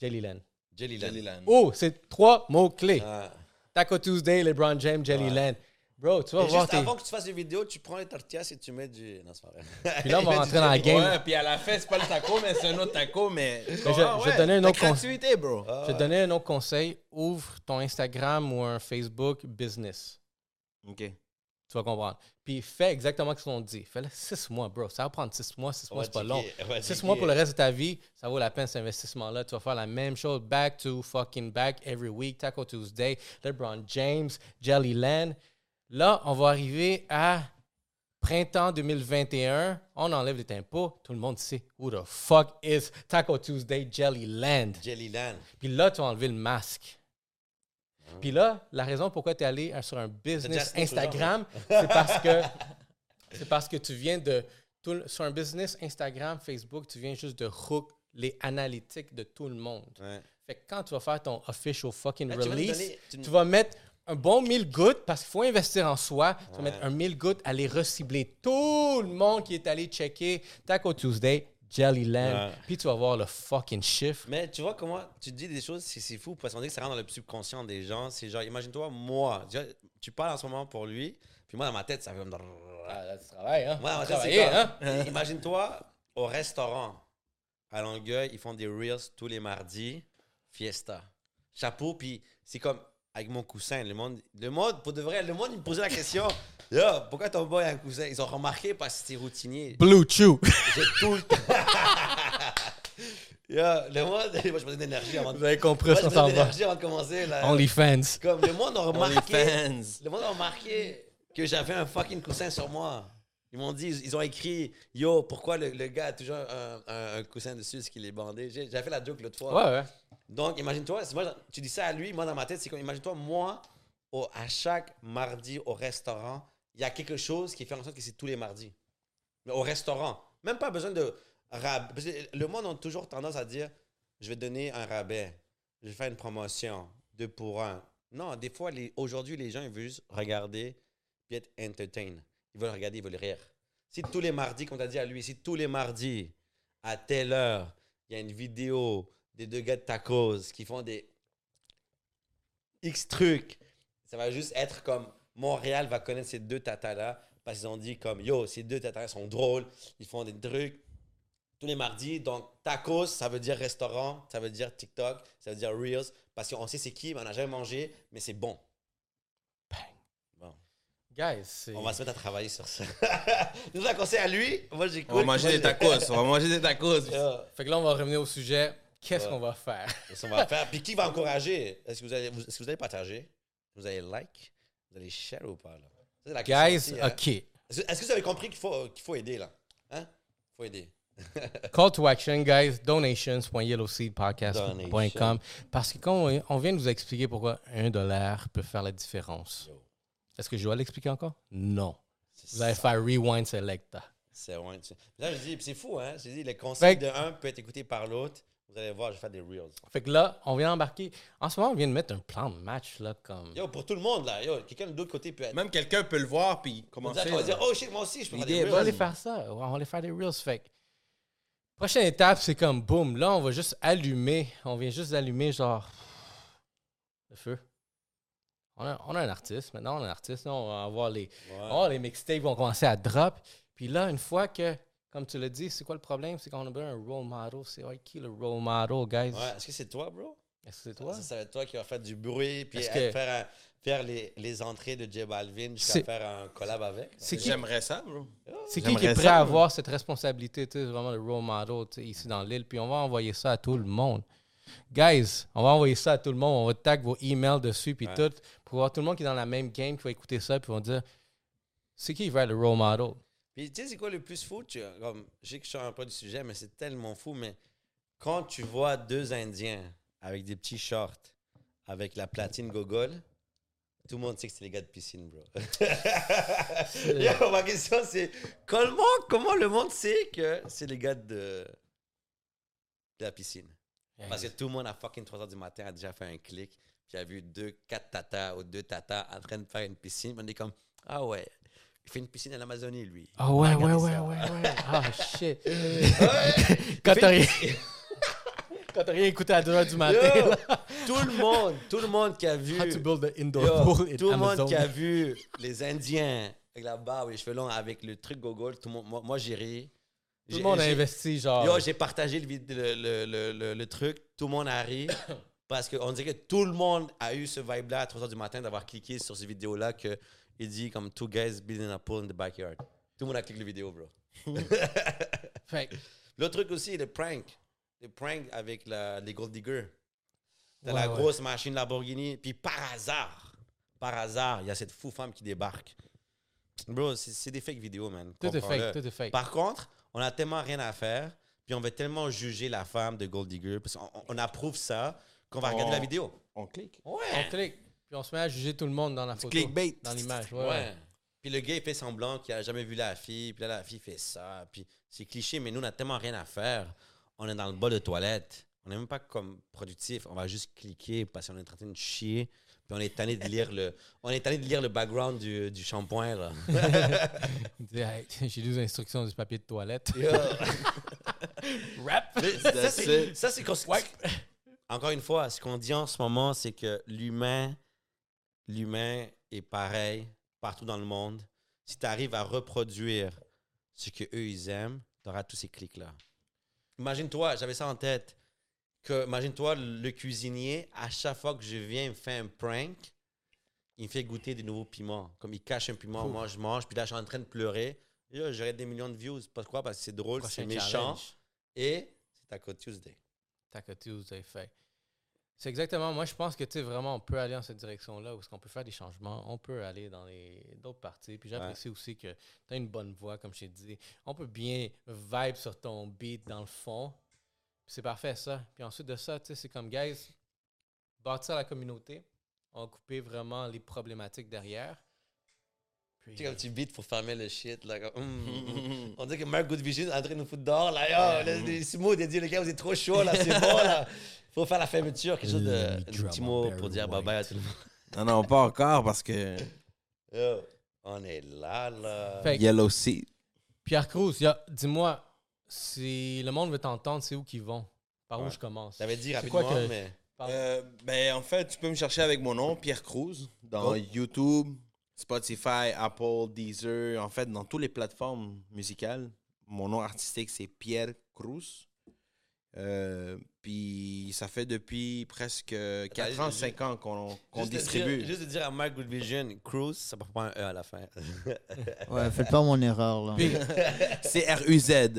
Jelly Land. Jelly Land. Jellyland. Oh, c'est trois mots-clés. Ah. Taco Tuesday, LeBron James, Jelly Ouais. Land. Bro, tu vas Et voir juste tes... avant que tu fasses une vidéo, tu prends les tortillas et tu mets du. Non, c'est pas vrai. Puis là, on va rentrer dans la game. Ouais, puis à la fin, c'est pas le taco, mais c'est un autre taco, mais. je- je vais te donner un autre con- créativité, bro. Ah, Je vais te donner un autre conseil. Ouvre ton Instagram ou un Facebook business. Ok. Tu vas comprendre. Puis fais exactement ce qu'on te dit. Fais-le six mois, bro. Ça va prendre six mois. Six mois, c'est pas long. Six mois pour le reste de ta vie, ça vaut la peine cet investissement-là. Tu vas faire la même chose. Back to fucking back every week. Taco Tuesday, LeBron James, Jelly Land. Là, on va arriver à printemps 2021. On enlève les impôts. Tout le monde sait who the fuck is Taco Tuesday, Jelly Land. Jelly Land. Puis là, tu vas enlever le masque. Puis là, la raison pourquoi tu es allé euh, sur un business Instagram, c'est parce que c'est parce que tu viens de tout sur un business Instagram, Facebook, tu viens juste de hook les analytiques de tout le monde. Ouais. Fait que quand tu vas faire ton official fucking Là, tu vas nous release, donner- tu- tu vas mettre un bon 1000 gouttes parce qu'il faut investir en soi. Tu vas mettre un 1000 gouttes, aller recibler tout le monde qui est allé checker Taco Tuesday, Jellyland, puis tu vas voir le fucking chiffre. Mais tu vois comment tu dis des choses, c'est fou parce qu'on dit que ça rentre dans le subconscient des gens. C'est genre, imagine-toi, moi, tu, parles en ce moment pour lui, puis moi dans ma tête, ça fait. Ah, là, tu travailles, hein? Moi, dans ma tête, Travailler, c'est hein? comme- Imagine-toi au restaurant à Longueuil, ils font des reels tous les mardis, fiesta. Chapeau, puis c'est comme avec mon coussin. Le monde, le monde, pour de vrai, le monde, il me posait la question Yo, pourquoi ton boy a un coussin Ils ont remarqué parce que c'est routinier. Blue Chew. J'ai tout le temps. Yo, le monde, moi, je me donne d'énergie avant de Vous avez compris moi, ce je va. d'énergie avant de commencer. Là. OnlyFans. Comme le monde a remarqué. Le monde a remarqué que j'avais un fucking coussin sur moi. Ils m'ont dit, ils ont écrit, yo, pourquoi le, le gars a toujours un, un- un coussin dessus, est-ce qu'il est bandé? J'ai j'avais fait la joke l'autre fois. Ouais, ouais. Donc, imagine-toi, c'est tu dis ça à lui, moi dans ma tête, c'est comme, imagine-toi, moi, au- à chaque mardi au restaurant, il y a quelque chose qui fait en sorte que c'est tous les mardis. Au restaurant. Même pas besoin de rab. Le monde a toujours tendance à dire, je vais donner un rabais, je vais faire une promotion, deux pour un. Non, des fois, les- aujourd'hui, les gens, ils veulent juste regarder puis être entertain. Ils veulent regarder, ils veulent rire. Si tous les mardis, comme tu as dit à lui, si tous les mardis, à telle heure, il y a une vidéo des deux gars de tacos qui font des X trucs, ça va juste être comme Montréal va connaître ces deux tatas-là parce qu'ils ont dit comme yo, ces deux tatas sont drôles, ils font des trucs tous les mardis. Donc, tacos, ça veut dire restaurant, ça veut dire TikTok, ça veut dire Reels parce qu'on sait c'est qui, mais on n'a jamais mangé, mais c'est bon. Bon. Guys. On va se mettre à travailler sur ça. Nous, un conseil à lui. Moi, j'écoute. On va manger des tacos. On va manger des tacos. Fait que là, on va revenir au sujet. Qu'est-ce Ouais. qu'on va faire? c'est ce qu'on va faire? Puis qui va encourager? Est-ce que vous allez, vous- est-ce que vous allez partager? Vous allez like? Vous allez share ou pas là? C'est la question Guys, aussi, hein. OK. Est-ce que est-ce que vous avez compris qu'il faut, qu'il faut aider là? Hein? Faut aider. Call to action, guys. Donations.yellowseedpodcast.com. Donation. Parce que quand on, on vient de vous expliquer pourquoi un dollar peut faire la différence. Yo. Est-ce que je dois l'expliquer encore? Non. Vous allez faire rewind selecta. C'est ouais, Là, je dis, c'est fou, hein? Je dis, les conseils Fait de un peut être écouté par l'autre. Vous allez voir, je vais faire des reels. Fait que là, on vient embarquer. En ce moment, on vient de mettre un plan de match, là, comme. Yo, pour tout le monde, là. Yo, quelqu'un de l'autre côté peut être. Même quelqu'un peut le voir puis commencer. on va dire, oh shit, moi aussi, je peux faire des On va aller faire ça. On va aller faire des reels. Fait que, prochaine étape, c'est comme boum. Là, on va juste allumer. On vient juste d'allumer, genre, le feu. On a, on a un artiste. Maintenant, on a un artiste. Là, on va avoir les, Ouais. oh, les mixtapes vont commencer à drop. Puis là, une fois que, comme tu l'as dit, c'est quoi le problème? C'est qu'on a besoin d'un role model. C'est ouais, qui le role model, guys? Ouais, Est-ce que c'est toi, bro? Est-ce que c'est toi? Ça, ça va être toi qui va faire du bruit, puis que- faire, un- faire les, les entrées de J Balvin jusqu'à C'est- faire un collab avec. C'est qui, J'aimerais ça, bro. c'est qui qui est prêt ça, à avoir cette responsabilité, tu sais, vraiment le role model tu sais, ici dans l'île? Puis on va envoyer ça à tout le monde. Guys, on va envoyer ça à tout le monde. On va tag vos emails dessus, puis Ouais. tout, pour voir tout le monde qui est dans la même game, qui va écouter ça, puis on va dire c'est qui va être le role model? Puis tu sais, c'est quoi le plus fou? Tu, comme, je sais que je sors un peu du sujet, mais c'est tellement fou. Mais quand tu vois deux Indiens avec des petits shorts, avec la platine gogol, Tout le monde sait que c'est les gars de piscine, bro. Yo, ma question, c'est comment, comment le monde sait que c'est les gars de, de la piscine? Parce que tout le monde à fucking 3 h du matin a déjà fait un clic, puis a vu deux, quatre tatas ou deux tatas en train de faire une piscine. On est comme, ah ouais, il fait une piscine à l'Amazonie, lui. Ah ouais, ouais, ouais, ouais, ouais. Ah shit. Quand t'as rien, quand t'as rien écouté à 2h du matin, Yo, tout le monde, tout le monde qui a vu, How to build an indoor Yo, pool in tout le monde qui a vu les Indiens avec la barbe et les cheveux longs avec le truc gogol, tout le monde, moi, moi, j'ai ri. Tout le monde a investi, genre. Yo, j'ai partagé le, vid- le, le, le, le- le truc, tout le monde a ri. Parce qu'on dirait que tout le monde a eu ce vibe-là à 3 h du matin d'avoir cliqué sur ces vidéos-là que il dit comme two guys building a pool in the backyard. Tout le monde a cliqué la vidéo, bro. L'autre truc aussi, le prank. Le prank avec la, les gold diggers. T'as Ouais, la ouais. grosse machine Lamborghini, puis par hasard, par hasard, il y a cette fou femme qui débarque. Bro, c'est des fake vidéos, man. Tout est fake, tout est fake. Par contre, on a tellement rien à faire, puis on veut tellement juger la femme de Gold Digger, parce qu'on on approuve ça, qu'on va regarder la vidéo. On clique. On clique, puis on se met à juger tout le monde dans la photo. clickbait. Dans l'image, ouais. Ouais. ouais. Puis le gars, il fait semblant qu'il a jamais vu la fille, puis là, la fille fait ça, puis c'est cliché, mais nous, on a tellement rien à faire. On est dans le bas de toilette. On n'est même pas comme productif. On va juste cliquer parce qu'on est en train de chier. Puis on est tanné de lire le, on est tanné de lire le background du, du shampoing, là. Il dit, Hey, J'ai lu les instructions du papier de toilette. Rap! Ça, c'est, ça, c'est Encore une fois, ce qu'on dit en ce moment, c'est que l'humain, l'humain est pareil partout dans le monde. Si tu arrives à reproduire ce que eux ils aiment, tu auras tous ces clics-là. Imagine-toi, j'avais ça en tête. Que, imagine-toi, le cuisinier, à chaque fois que je viens, il me fait un prank, il me fait goûter des nouveaux piments. Comme il cache un piment, moi je mange, puis là je suis en train de pleurer. J'aurais des millions de views. Pourquoi? Parce que c'est drôle, c'est méchant. challenge? Et c'est Taco Tuesday. Taco Tuesday fait. C'est exactement, moi je pense que tu sais vraiment on peut aller dans cette direction-là où est-ce qu'on peut faire des changements, on peut aller dans les d'autres parties. Puis j'apprécie aussi que tu as une bonne voix, comme je t'ai dit. On peut bien vibe sur ton beat dans le fond. C'est parfait ça. Puis ensuite de ça, tu sais, c'est comme guys, bâtir la communauté. On couper vraiment les problématiques derrière. Puis, Tu sais, comme tu beats pour fermer le shit. Là, comme, hum, hum, hum. On dirait que Mark Good Vision est en train de nous foutre dehors. Là, Yo, là, c'est smooth. Il a dit, les gars, vous êtes trop chaud. là, C'est bon. là. faut faire la fermeture. Quelque chose de. Le Un petit mot pour dire bye bye à tout le monde. Non, non, pas encore parce que Yo, on est là, là. Fait Yellow Sea. Pierre Cruz, dis-moi, si le monde veut t'entendre, c'est où qu'ils vont? Par où je commence? J'avais dit rapidement, quoi que- mais. Euh, ben, en fait, tu peux me chercher avec mon nom, Pierre Cruz, dans Oh. YouTube, Spotify, Apple, Deezer, en fait, dans toutes les plateformes musicales. Mon nom artistique, c'est Pierre Cruz. Euh, puis ça fait depuis presque 4 ans, juste- 5 ans qu'on qu'on juste de distribue. Dire, juste de dire à Mark Good Vision, Cruise, ça prend pas un E à la fin. Ouais, faites pas mon erreur, là. Puis, C'est R-U-Z.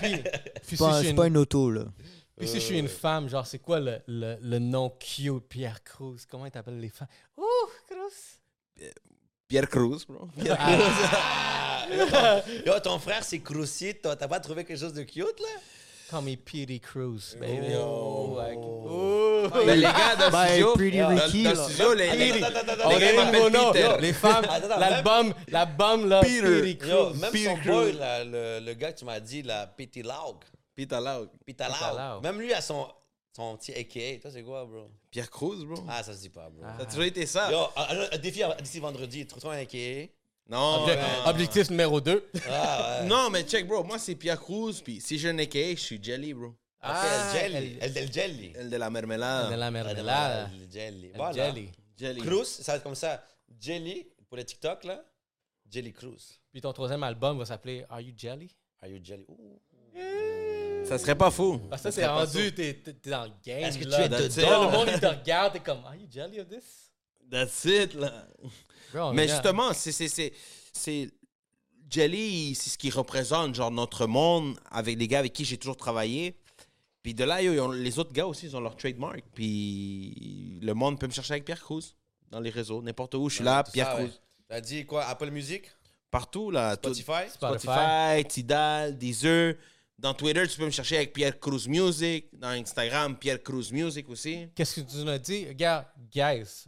puis, puis C'est si pas, je suis c'est une- pas une auto, là. puis si je suis une femme, genre, c'est quoi le, le, le nom cute Pierre Cruz? Comment ils t'appellent les femmes? Ouh, Cruz! Pierre Cruz, bro. Ah, yo, ton, yo, ton frère, c'est Crucito. T'as pas trouvé quelque chose de cute, là? Call me Petey Cruz, baby. Oh. Oh, like, oh. Mais les gars, dans le Bye, studio, Pretty dans, Ricky, dans le là. studio, les, les, Attends, attends, attends, On les est. Peter. Femmes, l'album, l'album, là, Peter. Petey Cruz. Yo, même Peter son Cruz. boy, là, le, le gars que tu m'as dit, la Petit Laug. Peter Laug. Pita Pita Laug. Même lui a son, son petit AKA. Toi, c'est quoi, bro? Pierre Cruz, bro. Ah, ça se dit pas, bro. Ah. Ça a toujours été ça. Yo, un, un- un défi à- d'ici vendredi. Trouve-toi un AKA. Non, Obje- man. Objectif numéro 2. Ah, ouais. non, mais check, bro. Moi, c'est Pierre Cruz. Puis si j'ai un AKA, je suis Jelly, bro. Ok, el jelly. El del jelly. El de la de mermelada. la Ah, mermelada. El jelly. El Voilà. Jelly. Jelly. Cruz, ça va être comme ça. Jelly, pour les TikTok, là. Jelly Cruz. Puis ton troisième album va s'appeler Are You Jelly? Are you jelly? Ouh. Ça serait pas fou. Parce que Ça pas rendu, t'es t'es dans le game. Est-ce que tu là. es That's dedans? Là, le monde, il te regarde, t'es comme Are you jelly of this? That's it, là. Bro, Mais justement, c'est, c'est, c'est, c'est- Jelly, c'est ce qui représente genre notre monde avec les gars avec qui j'ai toujours travaillé. Puis de là, yo, ils ont- les autres gars aussi, ils ont leur trademark. Puis le monde peut me chercher avec Pierre Cruz dans les réseaux, n'importe où. Je suis là, Tout Pierre ça, Cruz. ouais. T'as dit quoi? Apple Music? Partout, là. Spotify. Spotify, Tidal, Deezer. Dans Twitter, tu peux me chercher avec Pierre Cruz Music. Dans Instagram, Pierre Cruz Music aussi. Qu'est-ce que tu nous as dit? Regarde, guys,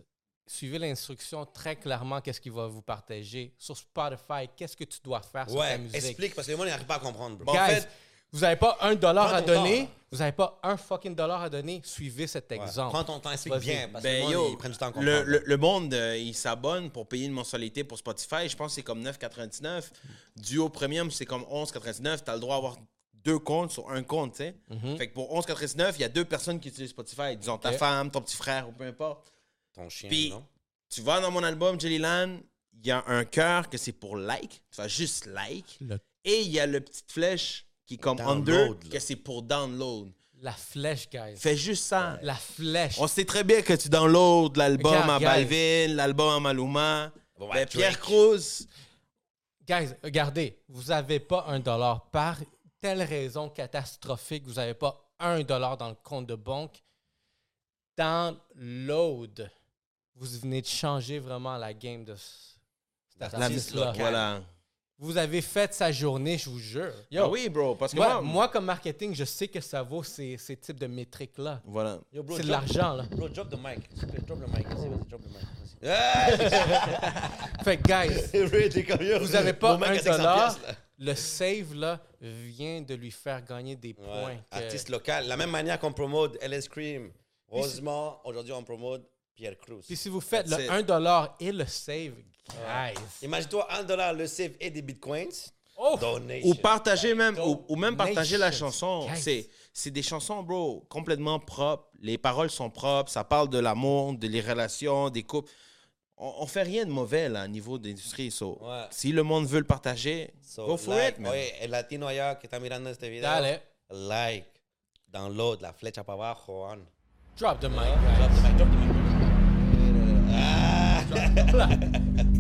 suivez l'instruction très clairement, qu'est-ce qu'il va vous partager. Sur Spotify, qu'est-ce que tu dois faire sur ta Ouais, musique? explique parce que le monde n'arrive pas à comprendre. Bon, en Guys, fait, vous n'avez pas un dollar à donner. temps. Vous n'avez pas un fucking dollar à donner. Suivez cet Ouais. exemple. Prends ton temps, explique bien. Parce que Ben le monde, yo, ils prennent du temps à le, comprendre. le, le monde, euh, il s'abonne pour payer une mensualité pour Spotify. Je pense que c'est comme 9,99. Duo Premium, c'est comme 11,99. Tu as le droit d'avoir deux comptes sur un compte, tu sais. Mhm. Fait que pour 11,99, il y a deux personnes qui utilisent Spotify. Disons ta femme, ton petit frère ou peu importe. Ton chien, Puis- non? Tu vas dans mon album Jellyland, il y a un cœur que c'est pour like. Tu vas juste like. Le- Et il y a le petite flèche qui est comme Download, under, là. que c'est pour download. la flèche, guys. Fais juste ça. La flèche. On sait très bien que tu downloads l'album Regarde, à guys. Balvin, l'album à Maluma. Bon, Ben, Pierre. Cruz, Guys, regardez, vous n'avez pas un dollar par telle raison catastrophique, vous n'avez pas un dollar dans le compte de banque. Dans l'aude, vous venez de changer vraiment la game de cet La artiste-là. voilà. Vous avez fait sa journée, je vous jure. Yo, Ah oui, bro, parce que moi, moi, moi, comme marketing, je sais que ça vaut ces, ces types de métriques-là. voilà. Yo, bro, C'est de drop- l'argent, là. Bro, drop the mic. Drop le mic. Vas-y, vas-y, drop le mic. Vas-y. Fait que, guys, vous n'avez pas un a 500 dollar. Le save, là, vient de lui faire gagner des points. Ouais. que- Artiste local. La même manière qu'on promote LS Cream. Heureusement, aujourd'hui, on promote Pierre Cruz. Puis si vous faites That's le it. 1 dollar et le save, guys. Imagine-toi 1 dollar le save et des bitcoins. Oh! Donation. Ou partager même, ou, ou même partager la chanson. C'est, c'est des chansons, bro, complètement propres. Les paroles sont propres. Ça parle de l'amour, de les relations, des couples. On, on fait rien de mauvais, là, au niveau de l'industrie. So, Ouais. Si le monde veut le partager, So, go for like, it, man. Oye, el latino allá que está mirando este video. Dale. Like. Download la flecha para abajo. On. Drop the mic, Drop guys. the mic, drop the mic. Ah.